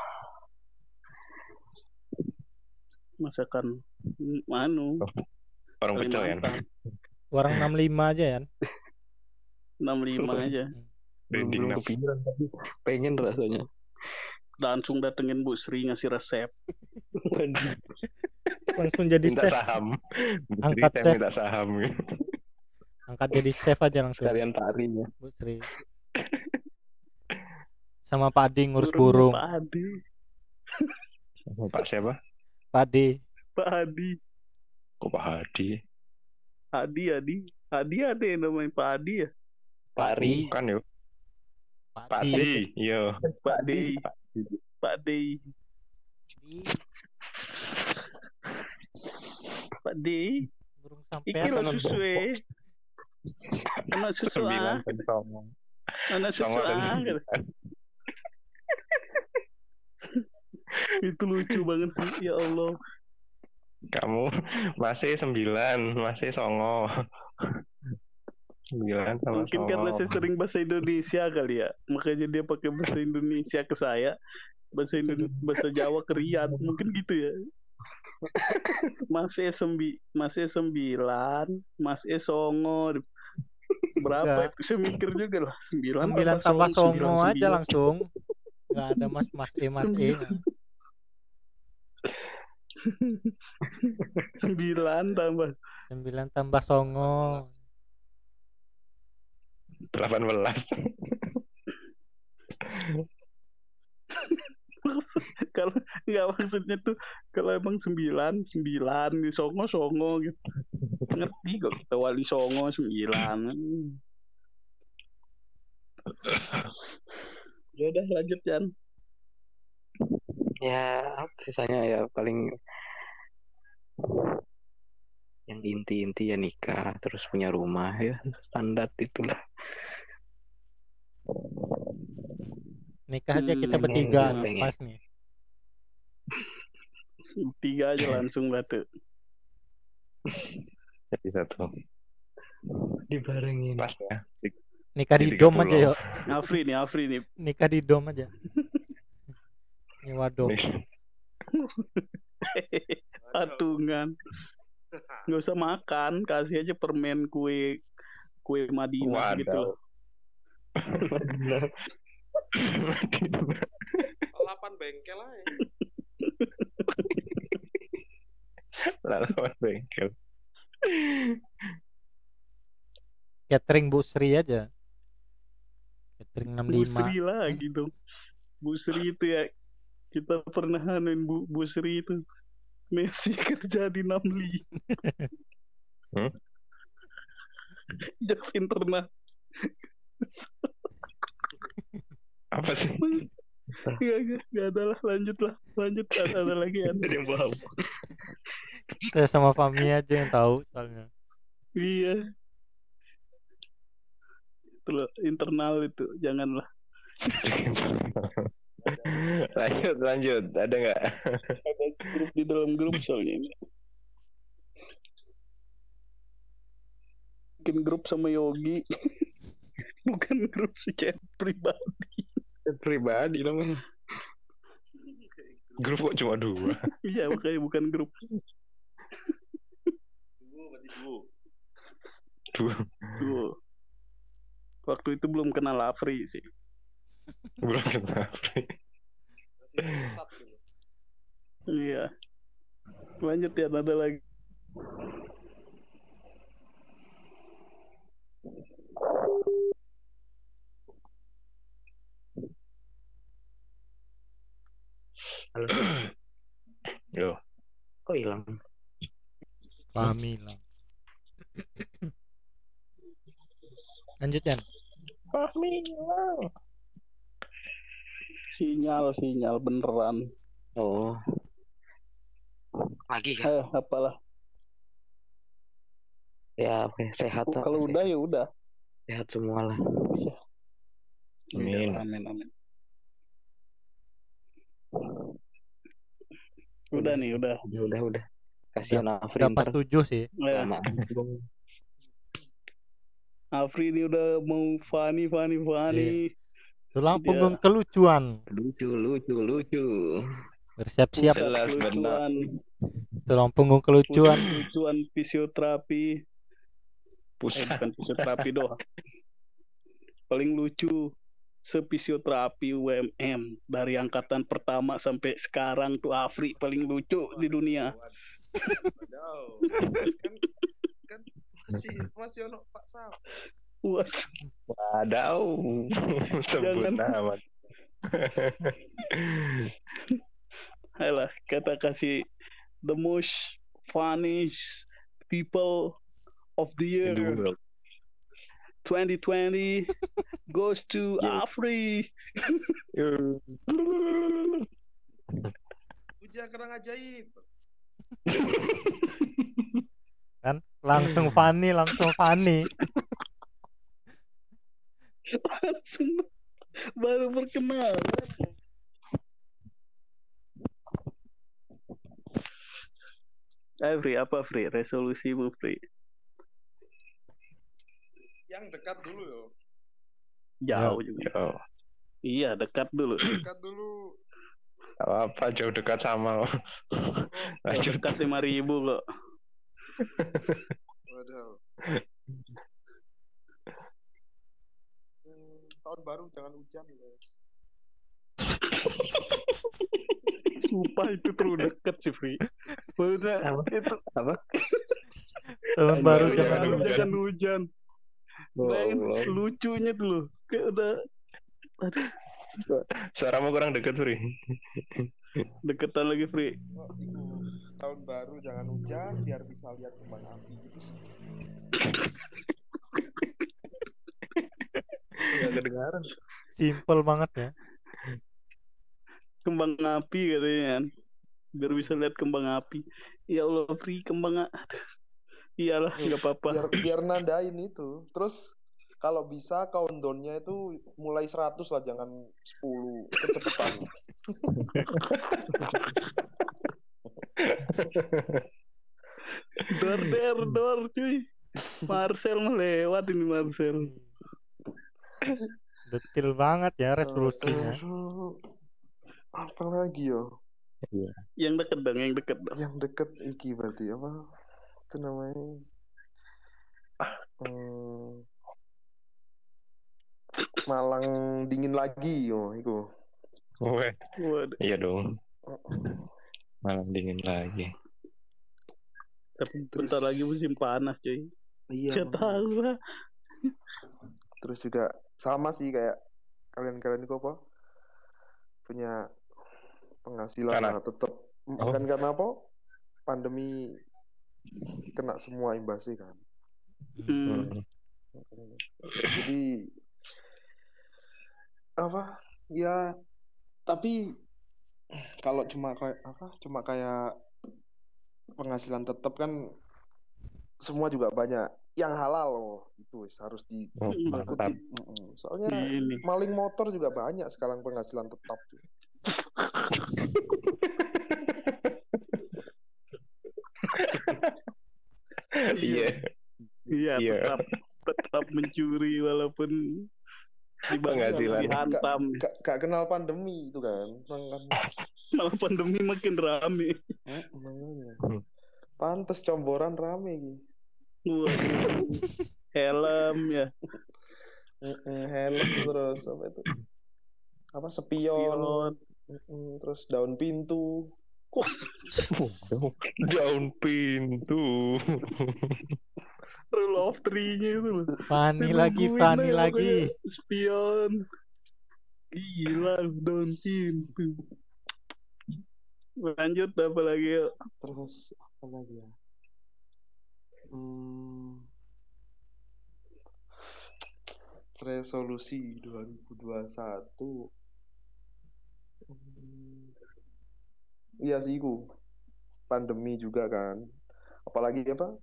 Masakan mm, anu Orang pecel ya. Orang 65 aja ya. 65 aja belum belum kepikiran tapi pengen rasanya langsung datengin Bu Sri ngasih resep Langsung jadi Minta chef. saham. Bu Sri, Angkat saya chef. minta saham. Angkat jadi chef aja langsung. sekalian tarinya Bu Sri. Sama Pak Adi ngurus burung. Pak Adi Pak siapa? Pak Adi. Pak Adi Kok Pak Hadi? Adi Adi Adi ada yang namanya Pak Adi ya Pari Bukan yuk. Pak Pak Adi. Di. Iya. Pak D Pak D Pak D Burung iki sampean. lo susu eh anak susu ah anak susu ah itu lucu banget sih ya Allah Kamu masih sembilan, masih songo. Sembilan sama mungkin songo. karena saya sering bahasa Indonesia kali ya makanya dia pakai bahasa Indonesia ke saya bahasa Indonesia bahasa Jawa ke Rian mungkin gitu ya Mas E sembi Mas E sembilan Mas E songo berapa Enggak. itu saya mikir juga lah sembilan Sembilan tambah songo sembilan, aja sembilan. langsung. Nggak ada mas mas e mas e. sembilan tambah Sembilan tambah songo. Delapan belas. kalau nggak maksudnya tuh kalau emang sembilan sembilan di songo songo gitu ngerti kok kita wali songo sembilan ya udah lanjut Jan ya apa sisanya ya paling yang inti-inti ya nikah terus punya rumah ya standar itulah Nikah aja kita Hmm, bertiga pengen, nih, pengen. pas nih. tiga aja langsung batu Jadi satu. dibarengin Pas ya. Nikah di Di dom 30. aja yuk. Afri nih Afri nih Nikah di dom aja. Nyewa dom. Patungan nggak usah makan kasih aja permen kue kue Madinah gitu loh. Benar. Lapan bengkel aja. Lalu bengkel. Catering Bu Sri aja. Catering Bu 65. Sri lagi dong Bu Sri itu ya kita pernah anuin Bu, Bu Sri itu. Messi kerja di Namli. Hmm? Jokes internal Apa sih? Gak, gak, gak ada lah. Lanjut lah lanjut. Ada, ada lagi ya yang paham Saya sama Fami aja yang tahu soalnya. iya. Itu loh, internal itu. Janganlah lanjut lanjut ada nggak ada grup di dalam grup soalnya ini bikin grup sama Yogi. Bukan grup sih chat pribadi. Pribadi namanya. Grup kok cuma dua. Iya, makanya bukan grup. Dua. Duo. Waktu itu belum kenal Afri sih. Belum kenal. Iya. Lanjut ya, ada lagi. Halo. Yo. Kok hilang? Kami lah. Lanjut Yan. Sinyal, sinyal beneran. Oh. Lagi kan? Eh, apalah. Ya, oke. sehat lah. Kalau udah ya udah. sehat semua lah. Amin. Amin, amin. Udah nih, udah. Udah, udah, udah. Kasihan Afri Udah pas tujuh sih. Ya. Afri ini udah mau funny, funny, funny. Tulang Dia- punggung kelucuan. Lucu, lucu, lucu. Bersiap-siap. Jelas, benar. kelucuan, Tulang punggung kelucuan. pusat kelucuan fisioterapi. Eh, Pusat. bukan fisioterapi doang. Paling lucu sefisioterapi UMM dari angkatan pertama sampai sekarang tuh Afri paling lucu di dunia. Kan, kan masih masih ono Pak Saf. Wah, Wadaw. Sebut nama. ayolah kita kasih the most funniest people of the year the world. 2020 goes to Yeah. Afri. Puja kerang ajaib. Kan langsung funny, langsung funny. Langsung baru berkenal. Eh, Fri, apa Fri? Resolusimu, Fri? Yang dekat dulu yo. Jauh juga. Yo. Iya, dekat dulu. Dekat dulu. Gak apa jauh dekat sama. Lanjut. Dekat 5 ribu kok. Wadaw. Hmm, tahun baru jangan hujan guys. Sumpah itu terlalu deket sih, Fri. Maksudnya Apa? itu Apa? Tahun baru baru jangan jangan hujan. jangan hujan. Bayangin Allah. lucunya tuh loh. Kayak udah Suaramu kurang dekat, Fri. deketan lagi, Fri. Oh, tahun baru jangan hujan biar bisa lihat kembang api gitu sih. Nggak kedengaran. Simple banget ya. Kembang api katanya kan. Biar bisa lihat kembang api. Ya Allah, Fri, kembang api. Iyalah, nggak apa-apa. Biar biar nandain itu. Terus kalau bisa countdown-nya itu mulai 100 lah jangan 10 kecepatan. Dor, der, dor, cuy. Marcel melewat ini Marcel. Detil banget ya resolusinya. Terus apa lagi yo? Yang deket dong, yang deket dong. Yang deket iki berarti apa? Itu namanya. Hmm, Malang dingin lagi yo iku. Weh, Waduh, iya dong. Malam dingin lagi. tapi bentar lagi musim panas, cuy. Iya. Gak tahu lah. Terus juga sama sih kayak kalian-kalian itu apa? Punya penghasilan Karena- lah tetap Oh. kan karena apa? Pandemi kena semua imbasnya kan. Hmm. Hmm. Jadi apa? Ya tapi kalau cuma kayak apa? Cuma kayak penghasilan tetap kan semua juga banyak yang halal loh itu harus di Oh. Mm-mm. soalnya Ini. maling motor juga banyak sekarang penghasilan tetap tuh. Iya. Iya Iya, Iya. tetap tetap mencuri walaupun dibangun Penghasilan. dihantam. Gak, gak kenal pandemi itu kan. Emang kan Malah pandemi makin rame. Hmm, makanya. Pantes comboran rame gitu. Helm ya. Helm terus apa itu? Apa spion, terus daun pintu. Daun pintu. Rule of three-nya itu loh. Lagi, deh lagi. Spion. Gila, daun pintu. Lanjut apa lagi yuk? Terus apa lagi ya? Hmm, resolusi 2021. Hmm, Iya sih, ku. Pandemi juga kan. Apalagi apa?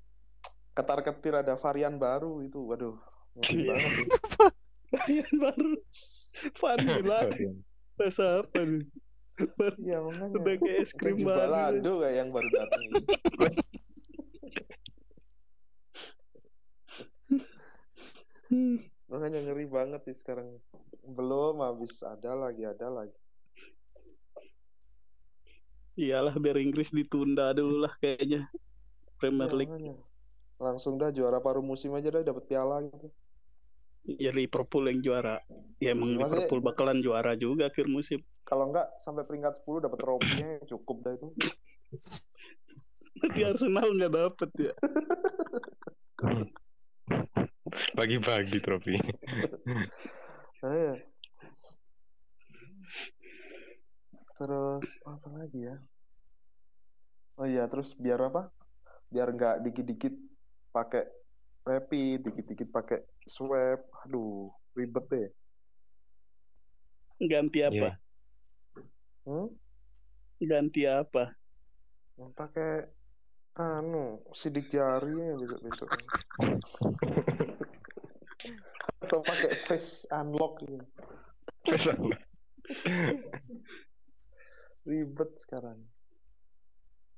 Ketar-ketir ada varian baru itu. Waduh, Iya. banget ya. Varian baru. Vanilla. Rasa apa nih? Iya, makanya. Udah kayak es krim baru. balado kayak yang baru datang ini. Hmm. Makanya ngeri banget sih sekarang. Belum habis ada lagi, ada lagi. Iyalah biar Inggris ditunda dulu lah kayaknya. Premier Iya, League. makanya. Langsung dah juara paruh musim aja dah dapat piala gitu. Ya Liverpool yang juara. Ya emang Maksudnya- Liverpool bakalan juara juga akhir musim. Kalau enggak sampai peringkat 10 dapat trofinya cukup dah itu. Berarti Arsenal nggak dapet ya. Bagi-bagi trofi. Terus apa lagi ya? Oh iya, terus biar apa? Biar nggak dikit-dikit pakai rapid, dikit-dikit pakai swab. Aduh, ribet deh. Ganti apa? Hmm? Ganti apa? Pakai anu, sidik jari ya besok-besok. Atau pakai face unlock gitu. Ribet sekarang.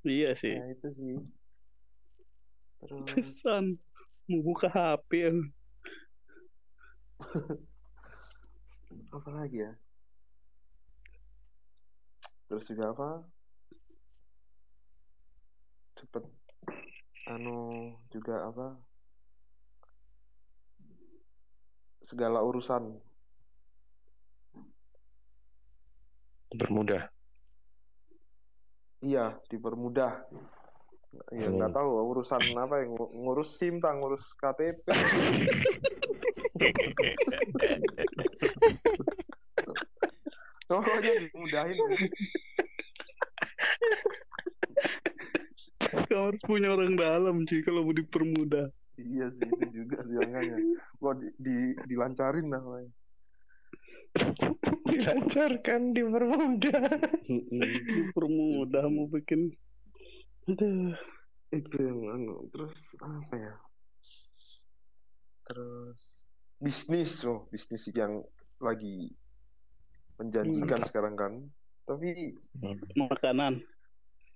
Iya sih. Nah, itu sih. Terus Pesan. Mau buka HP ya. apa lagi ya? Terus juga apa? Cepet anu juga apa? Segala urusan Bermudah. iya dipermudah. Ya nggak Hmm. tahu urusan apa yang ngurus SIM, tang ngurus KTP. Pokoknya dimudahin. Kamu harus punya orang dalam sih kalau mau dipermudah. Iya sih itu juga sih makanya. Gua di, di dilancarin lah. Woy. Dilancarkan, dipermudah. Dipermudah mau bikin. Aduh. Itu yang anu. Terus apa ya? Terus bisnis oh bisnis yang lagi menjanjikan sekarang kan. Tapi Makanan.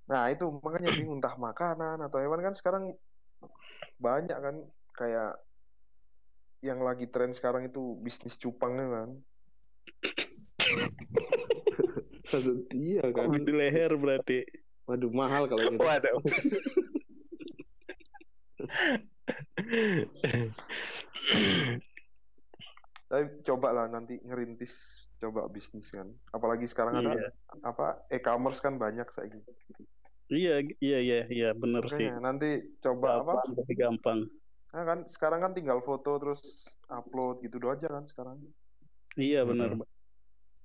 Nah itu makanya bingung entah makanan atau hewan kan sekarang banyak kan kayak yang lagi tren sekarang itu bisnis cupangnya kan. Maksud- iya kan. Di leher berarti. Waduh mahal kalau gitu. Waduh. Tapi coba lah nanti ngerintis coba bisnis kan. Apalagi sekarang ada Iya. apa e-commerce kan banyak saya gitu. Iya, iya, iya, iya, bener sih. Nanti coba apa? Gampang, tapi gampang. Nah, kan sekarang kan tinggal foto terus upload gitu doang aja kan sekarang. Iya, bener. Mhm.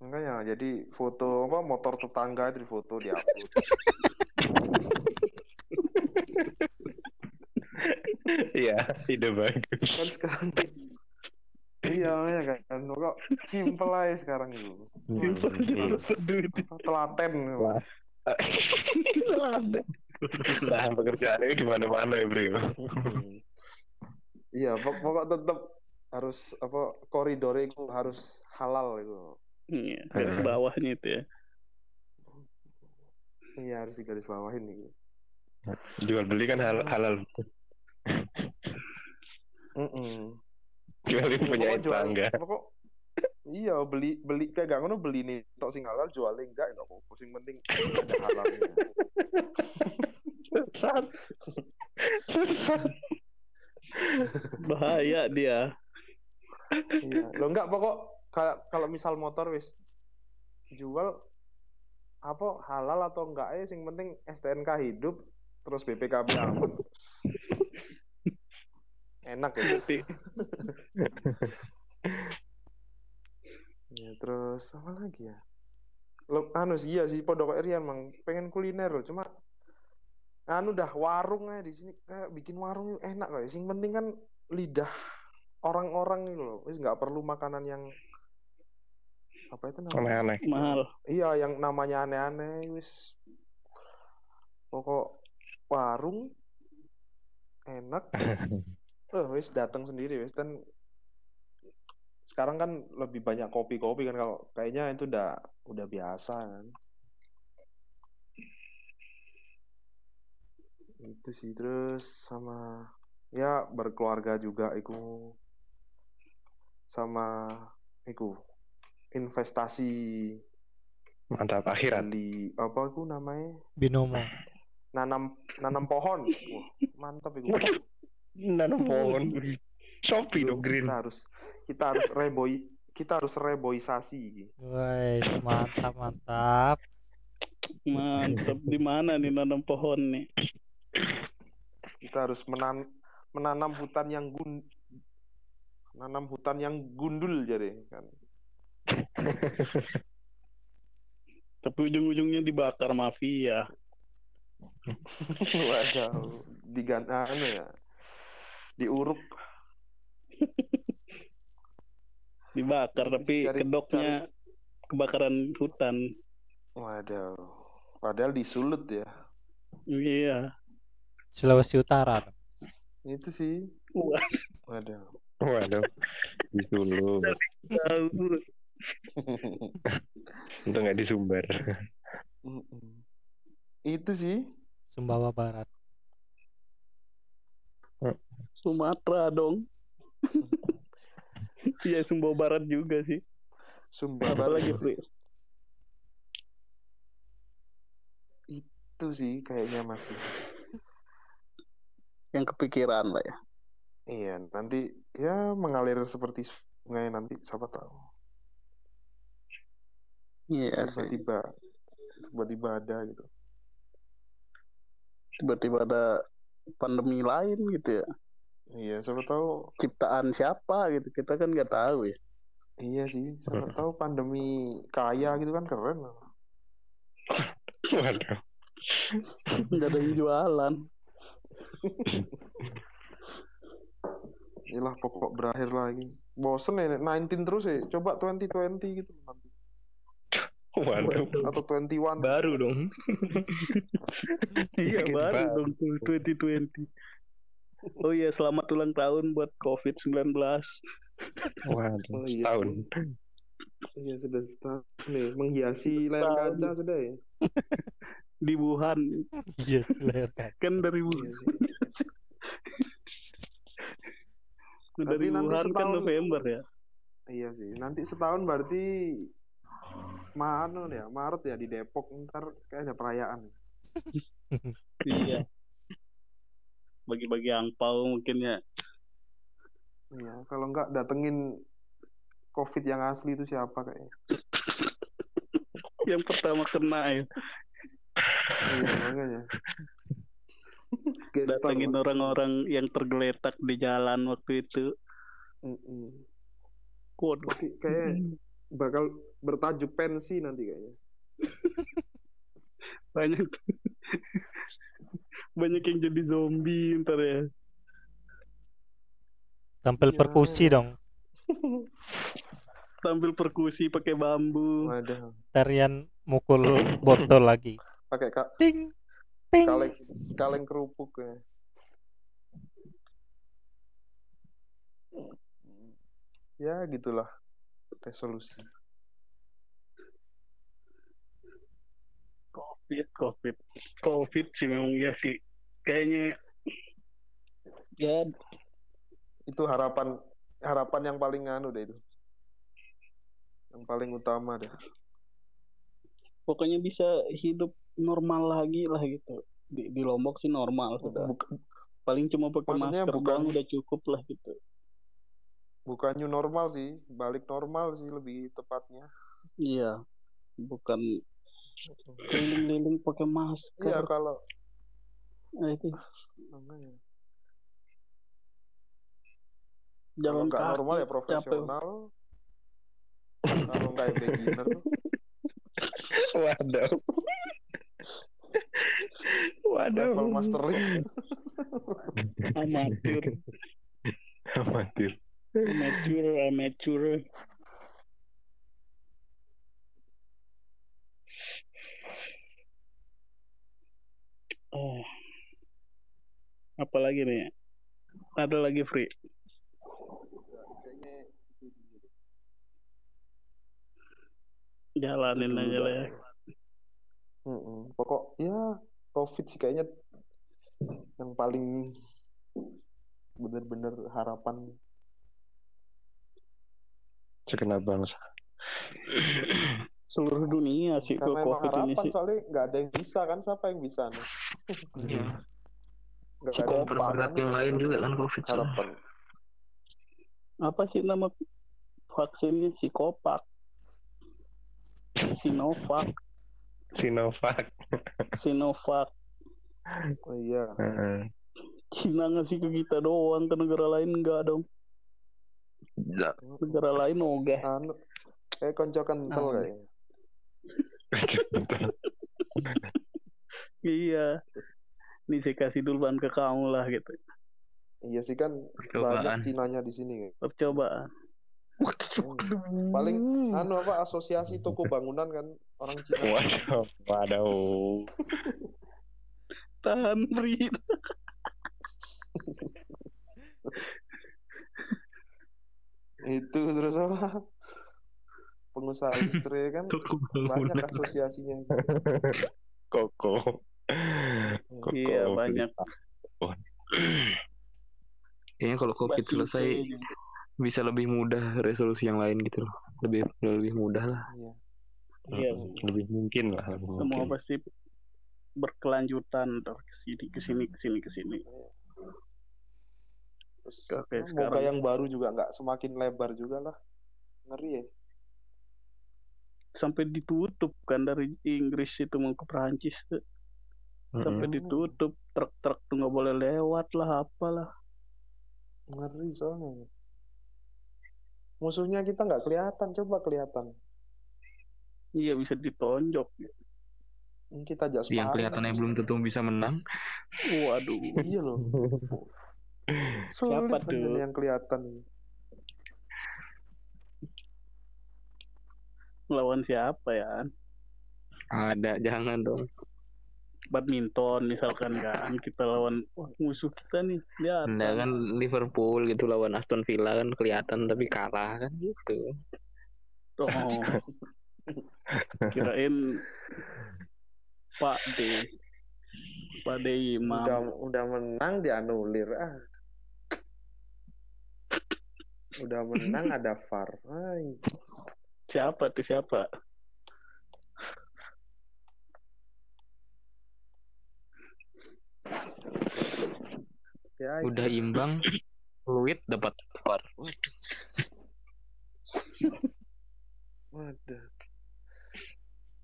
Makanya jadi foto apa motor tetangga itu foto di upload. Iya, ide kan bagus. sekarang Iya, makanya kan kok simple aja sekarang itu. Hmm. Duit. Apa, Telaten. Wah. Nah, pekerjaan ini di mana-mana ya, Bro. Iya, pok- pokok tetap harus apa koridor itu harus halal itu. Iya, garis Mhm. bawahnya itu ya. Iya, harus digaris bawahin gitu. Jual beli kan hal- halal. Mm-mm. Jualin punya Pokok jual- tetangga. pokok iya beli beli kayak gak ngono beli nih tok sing halal jualin enggak enggak apa sing penting ada halalnya Sesat. Sesat. Bahaya dia. iya lo enggak pokok kayak kalau misal motor wis jual apa halal atau enggak ya sing penting STNK hidup terus BPKB aman enak ya Ya, terus apa lagi ya? Lo anu sih iya sih podok Rian mang. Pengen kuliner loh cuma anu dah warung aja di sini. Kayak bikin warung enak kayak sing penting kan lidah orang-orang itu loh. Wis nggak perlu makanan yang apa itu namanya? Aneh-aneh. mahal. iya yang namanya aneh-aneh wis. Pokok warung enak. Eh wis datang sendiri wis. Dan sekarang kan lebih banyak kopi-kopi kan kalau kayaknya itu udah udah biasa kan itu sih terus sama ya berkeluarga juga iku sama iku investasi Mantap akhirat. beli apa itu namanya Binomo. nanam nanam pohon Wah, mantap itu. Nanam pohon. Shopee dong green. kita harus kita harus reboi kita harus reboisasi Woi, mantap mantap. Mantap. Di mana nih nanam pohon nih? kita harus menan menanam hutan yang gun menanam hutan yang gundul jadi kan Tapi ujung-ujungnya dibakar mafia. waduh diganti anu ya diuruk Dibakar tapi Cari- kedoknya kebakaran hutan. waduh padahal disulut ya Iya. Sulawesi Utara. itu sih waduh Waduh. Di Sulu. tahu. Untung nggak di Sumber. Itu sih Sumbawa Barat. Sumatera dong. Iya, Sumbawa Barat juga sih. Sumba Apa lagi, Pri? itu sih kayaknya masih Yang kepikiran lah ya. iya nanti ya mengalir seperti sungai nanti siapa tahu Iya sih. tiba-tiba tiba-tiba ada gitu Tiba-tiba ada pandemi lain gitu ya. Iya siapa tahu Ciptaan siapa gitu. Kita kan nggak tahu ya. iya sih siapa tahu pandemi kaya gitu kan keren loh Waduh. Nggak ada yang jualan. Iyalah pokok berakhir lagi bosen ya 19 terus ya coba 2020 gitu nanti Waduh. atau 21 Baru dong. Iya baru baru. dong tuh 2020. Oh iya selamat ulang tahun buat COVID-19. Waduh. Oh, iya. Setahun. iya sudah setahun nih menghiasi layar kaca sudah ya Di Wuhan. Iya, leher kan. Kan dari iya Wuhan. sih dari Tapi nanti Wuhan kan setahun- November ya. iya sih nanti setahun berarti Maret ya Maret ya di Depok ntar kayak ada perayaan Iya. Bagi-bagi angpau mungkin ya. iya kalau nggak datengin COVID yang asli itu siapa kayaknya Yang pertama kena ya. iya makanya Datengin orang-orang yang tergeletak di jalan waktu itu. Waduh. Tapi kayak bakal bertajuk pensi nanti kayaknya Banyak banyak yang jadi zombie ntar ya. Tampil Iya. perkusi dong. Tampil perkusi pakai bambu. Waduh. Tarian mukul botol lagi. pakai ka- Ting, ting. kaleng kaleng kerupuk ya. Ya gitulah resolusi. Covid, covid, covid sih memang ya sih. Kayaknya ya itu harapan harapan yang paling anu deh itu. Yang paling utama deh. Pokoknya bisa hidup normal lagi lah gitu. Di, di Lombok sih normal sudah Buk- paling cuma pakai Maksudnya masker bukan- udah cukup lah gitu. Bukan new normal sih. Balik normal sih lebih tepatnya. Iya. Bukan keliling-keliling pakai masker. Iya kalau Nah, itu. Jalan nggak normal ya profesional. Kalau nggak beginner. Waduh. Waduh. level master league amatir. Amatir. amatir amatir oh apalagi nih? Ada lagi free jalanin aja lah ya. Mm-mm. pokok ya covid sih kayaknya yang paling bener-bener harapan. Segenap bangsa. seluruh dunia sih karena ke emang covid ini harapan sih. soalnya nggak ada yang bisa kan siapa yang bisa nih? Iya. nggak ada yang Berat yang lain juga kan covid. Harapan. Apa sih nama vaksinnya? Psikopat Sinovac. Sinovac. Sinovac. Oh iya. Heeh. Cina ngasih ke kita doang ke negara lain enggak dong. Negara lain ogah anu kayak konco kental Anu. kayaknya. Betul. iya ini saya kasih dulu bahan ke kamu lah gitu iya sih kan Percobaan. banyak Cinanya di sini kayak. percobaan paling anu apa asosiasi toko bangunan kan orang Cina Waduh. Waduh. tahan Ri itu terus apa pengusaha industri kan Toko banyak bangunan. asosiasinya Koko. Koko. iya banyak Kayaknya kalau covid selesai saya. bisa lebih mudah resolusi yang lain gitu loh. Lebih lebih mudah lah. iya iya sih Lebih mungkin lah. Lebih semua mungkin. pasti berkelanjutan ntar ke sini ke sini ke sini ke sini terus Oke, sekarang- yang baru juga nggak semakin lebar juga lah ngeri ya sampai ditutup kan dari Inggris itu mau ke Perancis tuh sampai Mm-mm. ditutup truk-truk tuh nggak boleh lewat lah apalah ngeri soalnya musuhnya kita nggak kelihatan coba kelihatan iya bisa ditonjok Ini kita aja Yang sparring. kelihatannya belum tentu bisa menang. waduh iya loh Siapa tuh? yang kelihatan lawan siapa ya Ada, jangan dong. badminton misalkan kan kita lawan wah, musuh kita nih lihat Anda kan Liverpool gitu lawan Aston Villa kan kelihatan tapi kalah kan gitu. oh. kirain Pak D Pak D Imam udah udah menang dianulir ah udah menang ada VAR Ay, siapa tuh siapa? Ya Udah imbang, fluid dapat VAR. waduh.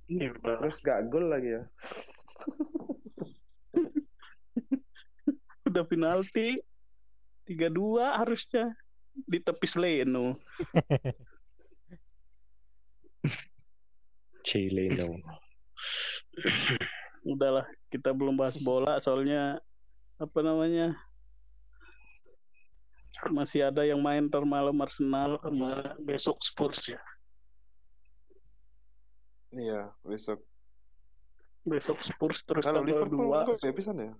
Ini udah terus gak gol lagi ya? Udah penalti. tiga dua harusnya. Ditepis Leno Chileno. udahlah kita belum bahas bola soalnya apa namanya masih ada yang main ntar malam Arsenal sama besok Spurs ya. Iya besok. Besok Spurs terus kalau Liverpool dua. enggak ya bisa ya?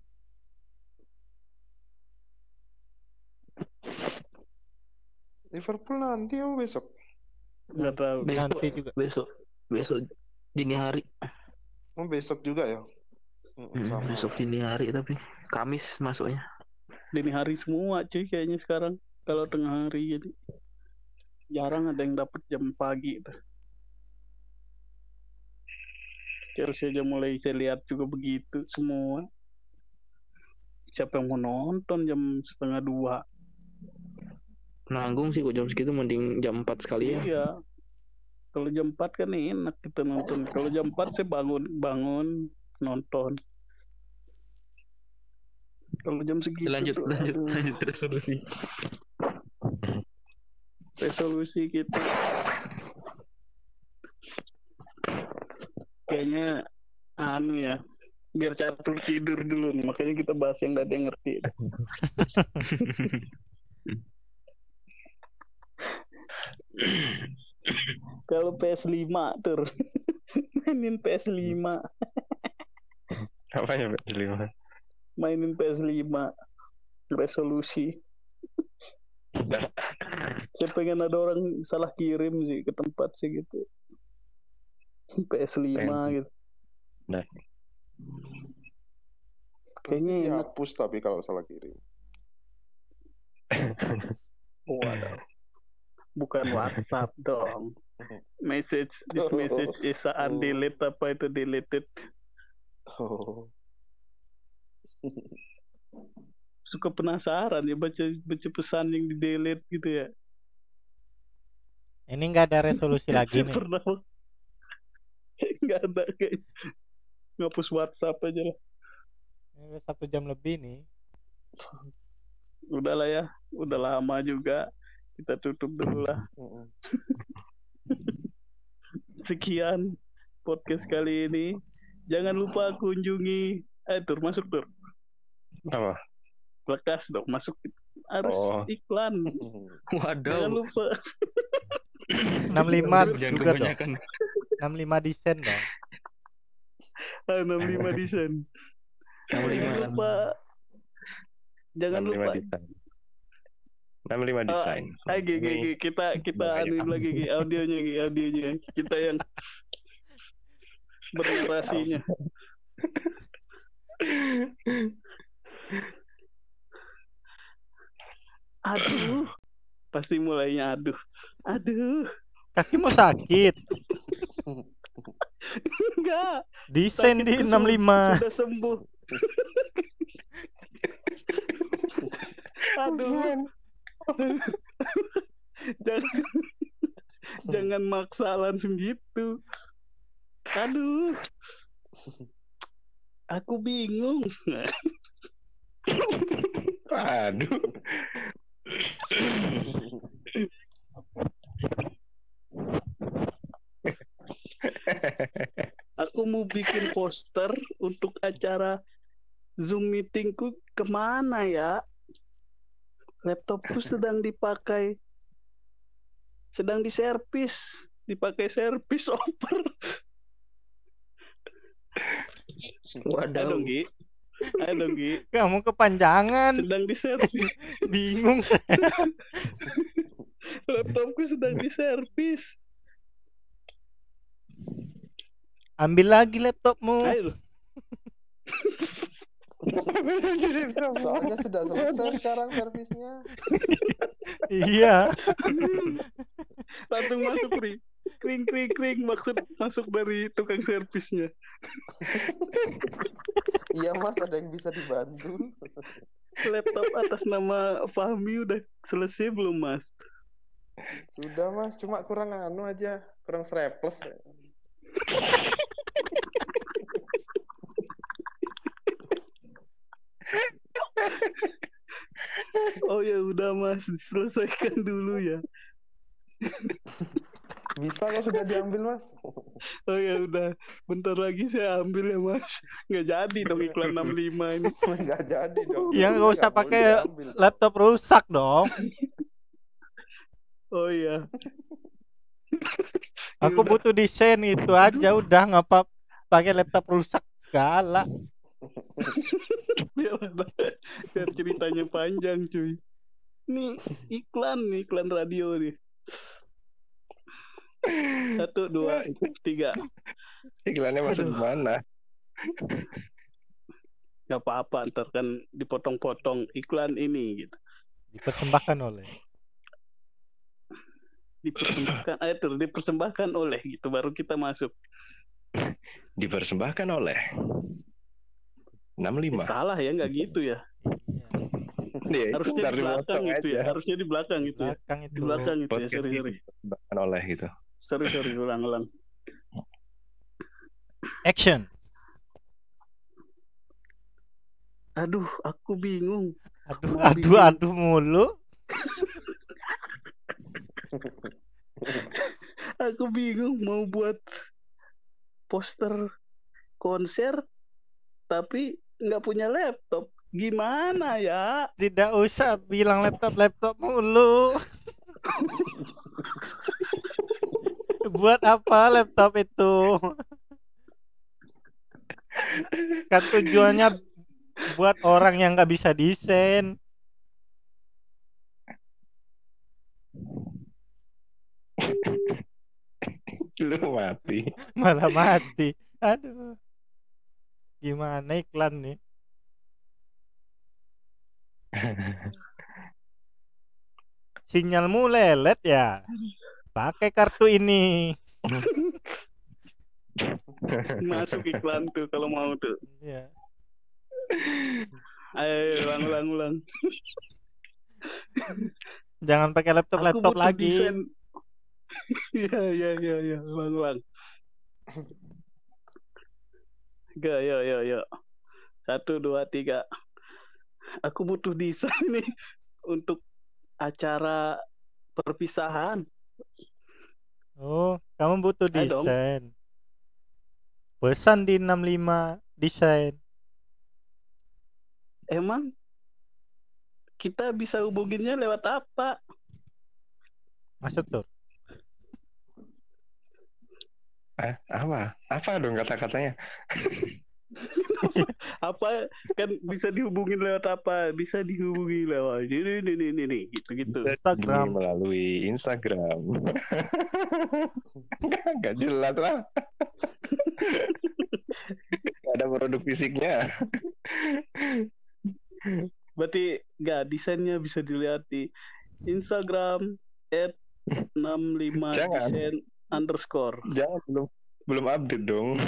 Liverpool nanti oh besok? Nggak tahu. Nanti juga. Besok, besok dini hari. oh besok juga ya Mm, Hmm, sama. besok dini hari tapi Kamis masuknya. dini hari semua cuy kayaknya sekarang kalau tengah hari jadi jarang ada yang dapat jam pagi tuh. Chelsea aja mulai saya lihat juga begitu semua. Siapa yang mau nonton jam setengah dua? Nanggung sih kok jam segitu mending jam 4 sekali ya. Iya. Kalau jam 4 kan enak kita nonton. Kalau jam 4 saya bangun bangun nonton. Kalau jam segitu Lanjut, tuh, lanjut, aduh, lanjut resolusi. resolusi kita kayaknya anu ya biar catur tidur dulu nih makanya kita bahas yang gak ada yang ngerti kalau PS5 tur mainin PS5 Apa ya Pak Lima? mainin PS5 resolusi saya pengen ada orang salah kirim sih ke tempat sih gitu PS5 Pengen. gitu Nah. kayaknya enak dihapus tapi kalau salah kirim. Waduh. Bukan WhatsApp dong. Message this message is undelete apa itu deleted. Oh. Suka penasaran ya baca baca pesan yang di delete gitu ya. Ini nggak ada resolusi lagi nih. pernah nggak ada kayak ngapus WhatsApp aja lah. Ini udah satu jam lebih nih. Udah lah ya, udah lama juga. Kita tutup dulu lah. Sekian podcast kali ini. Jangan lupa kunjungi eh tur masuk tur. Apa? Lekas dong masuk harus Oh. iklan. Jangan Waduh. lupa 65 Jangan juga dong. kebanyakan. 65 desain dong. Ah, 65 desain. Jangan 65. lupa Jangan 65 lupa desain. 65 desain. Ah, Gi, Gi, Ini Gi, kita kita Bahaya. anuin lagi Gi, audionya Gi, audionya. Kita yang bernarasinya. Aduh. Pasti mulainya aduh. Aduh. Kakimu sakit. Enggak. Desain di Sakitku 65. Sudah sembuh. Aduh. Jangan jangan maksa langsung gitu. Aduh. Aku bingung. Aduh. Aku mau bikin poster untuk acara Zoom meetingku ke mana ya? Laptopku sedang dipakai, sedang diservis, dipakai servis over. Ayo Waduh. dong, Gi. Ayo dong, Gi. Kamu kepanjangan. Sedang diservis. Bingung. Laptopku sedang diservis. Ambil lagi laptopmu. Ayo. Soalnya sudah selesai sekarang servisnya. Iya. langsung masuk ri kring kring kring maksud masuk dari tukang servisnya Iya mas, ada yang bisa dibantu. laptop atas nama Fahmi udah selesai belum mas Sudah mas, cuma kurang anu aja, kurang strapless. oh ya udah mas diselesaikan dulu ya Bisa kok sudah diambil mas. oh ya udah bentar lagi saya ambil ya mas nggak jadi dong iklan 65 ini Nggak jadi dong. Ya nggak usah pakai diambil. laptop rusak dong. oh iya Aku Udah. butuh desain itu aja udah ngapa pakai laptop rusak segala. Biar biar ceritanya panjang cuy. Nih iklan nih iklan radio nih. Satu dua tiga. Iklannya masuk di mana? nggak apa-apa ntar kan dipotong-potong. Iklan ini gitu. Dipersembahkan oleh. Dipersembahkan eh itu dipersembahkan oleh gitu. Baru kita masuk. Dipersembahkan oleh 65. salah ya nggak gitu ya Iya. Iya, harusnya di belakang itu ya harusnya di belakang itu ya Belakang itu. di belakang itu ya sorry sorry dipersembahkan oleh gitu. sorry sorry ulang ulang Action. aduh aku bingung Aduh, Mau aduh, bikin- aduh mulu. aku bingung mau buat poster konser tapi nggak punya laptop gimana ya Tidak usah bilang laptop-laptop mulu. Buat apa laptop itu? Kan tujuannya buat orang yang nggak bisa desain. Lu mati. Malah mati. Aduh. Gimana iklan nih? Sinyalmu lelet ya? Pakai kartu ini. masuk iklan tuh kalau mau tuh Iya. ayo ulang ulang ulang Jangan pakai laptop-laptop butuh lagi. Iya iya iya iya ulang ulang. Ga yo yo yo. Satu dua tiga. Aku butuh desain nih untuk acara perpisahan. Oh, kamu butuh desain. Pesan di 65 desain. Emang kita bisa hubunginnya lewat apa? Masuk tuh. Eh, apa? Apa dong kata-katanya? Apa kan bisa dihubungin lewat apa? Bisa dihubungi lewat ini ini ini ini gitu gitu. Instagram. Ini melalui Instagram. Gak jelas lah. Gak ada produk fisiknya. Berarti nggak desainnya bisa dilihat di Instagram at 65 Jangan. desain underscore. Jangan belum belum update dong.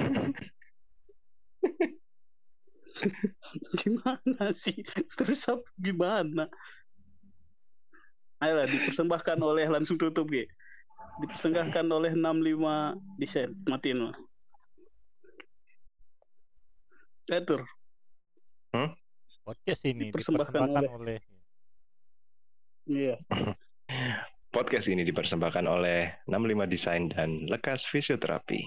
Gimana sih? Terus apa gimana? Ayolah dipersembahkan oleh langsung tutup G. Dipersembahkan oleh 65 desain. Matiin lah. Atur. Podcast ini Dipersembahkan dipersembahkan oleh Iya. Podcast ini dipersembahkan oleh 65 Desain dan Lekas Fisioterapi.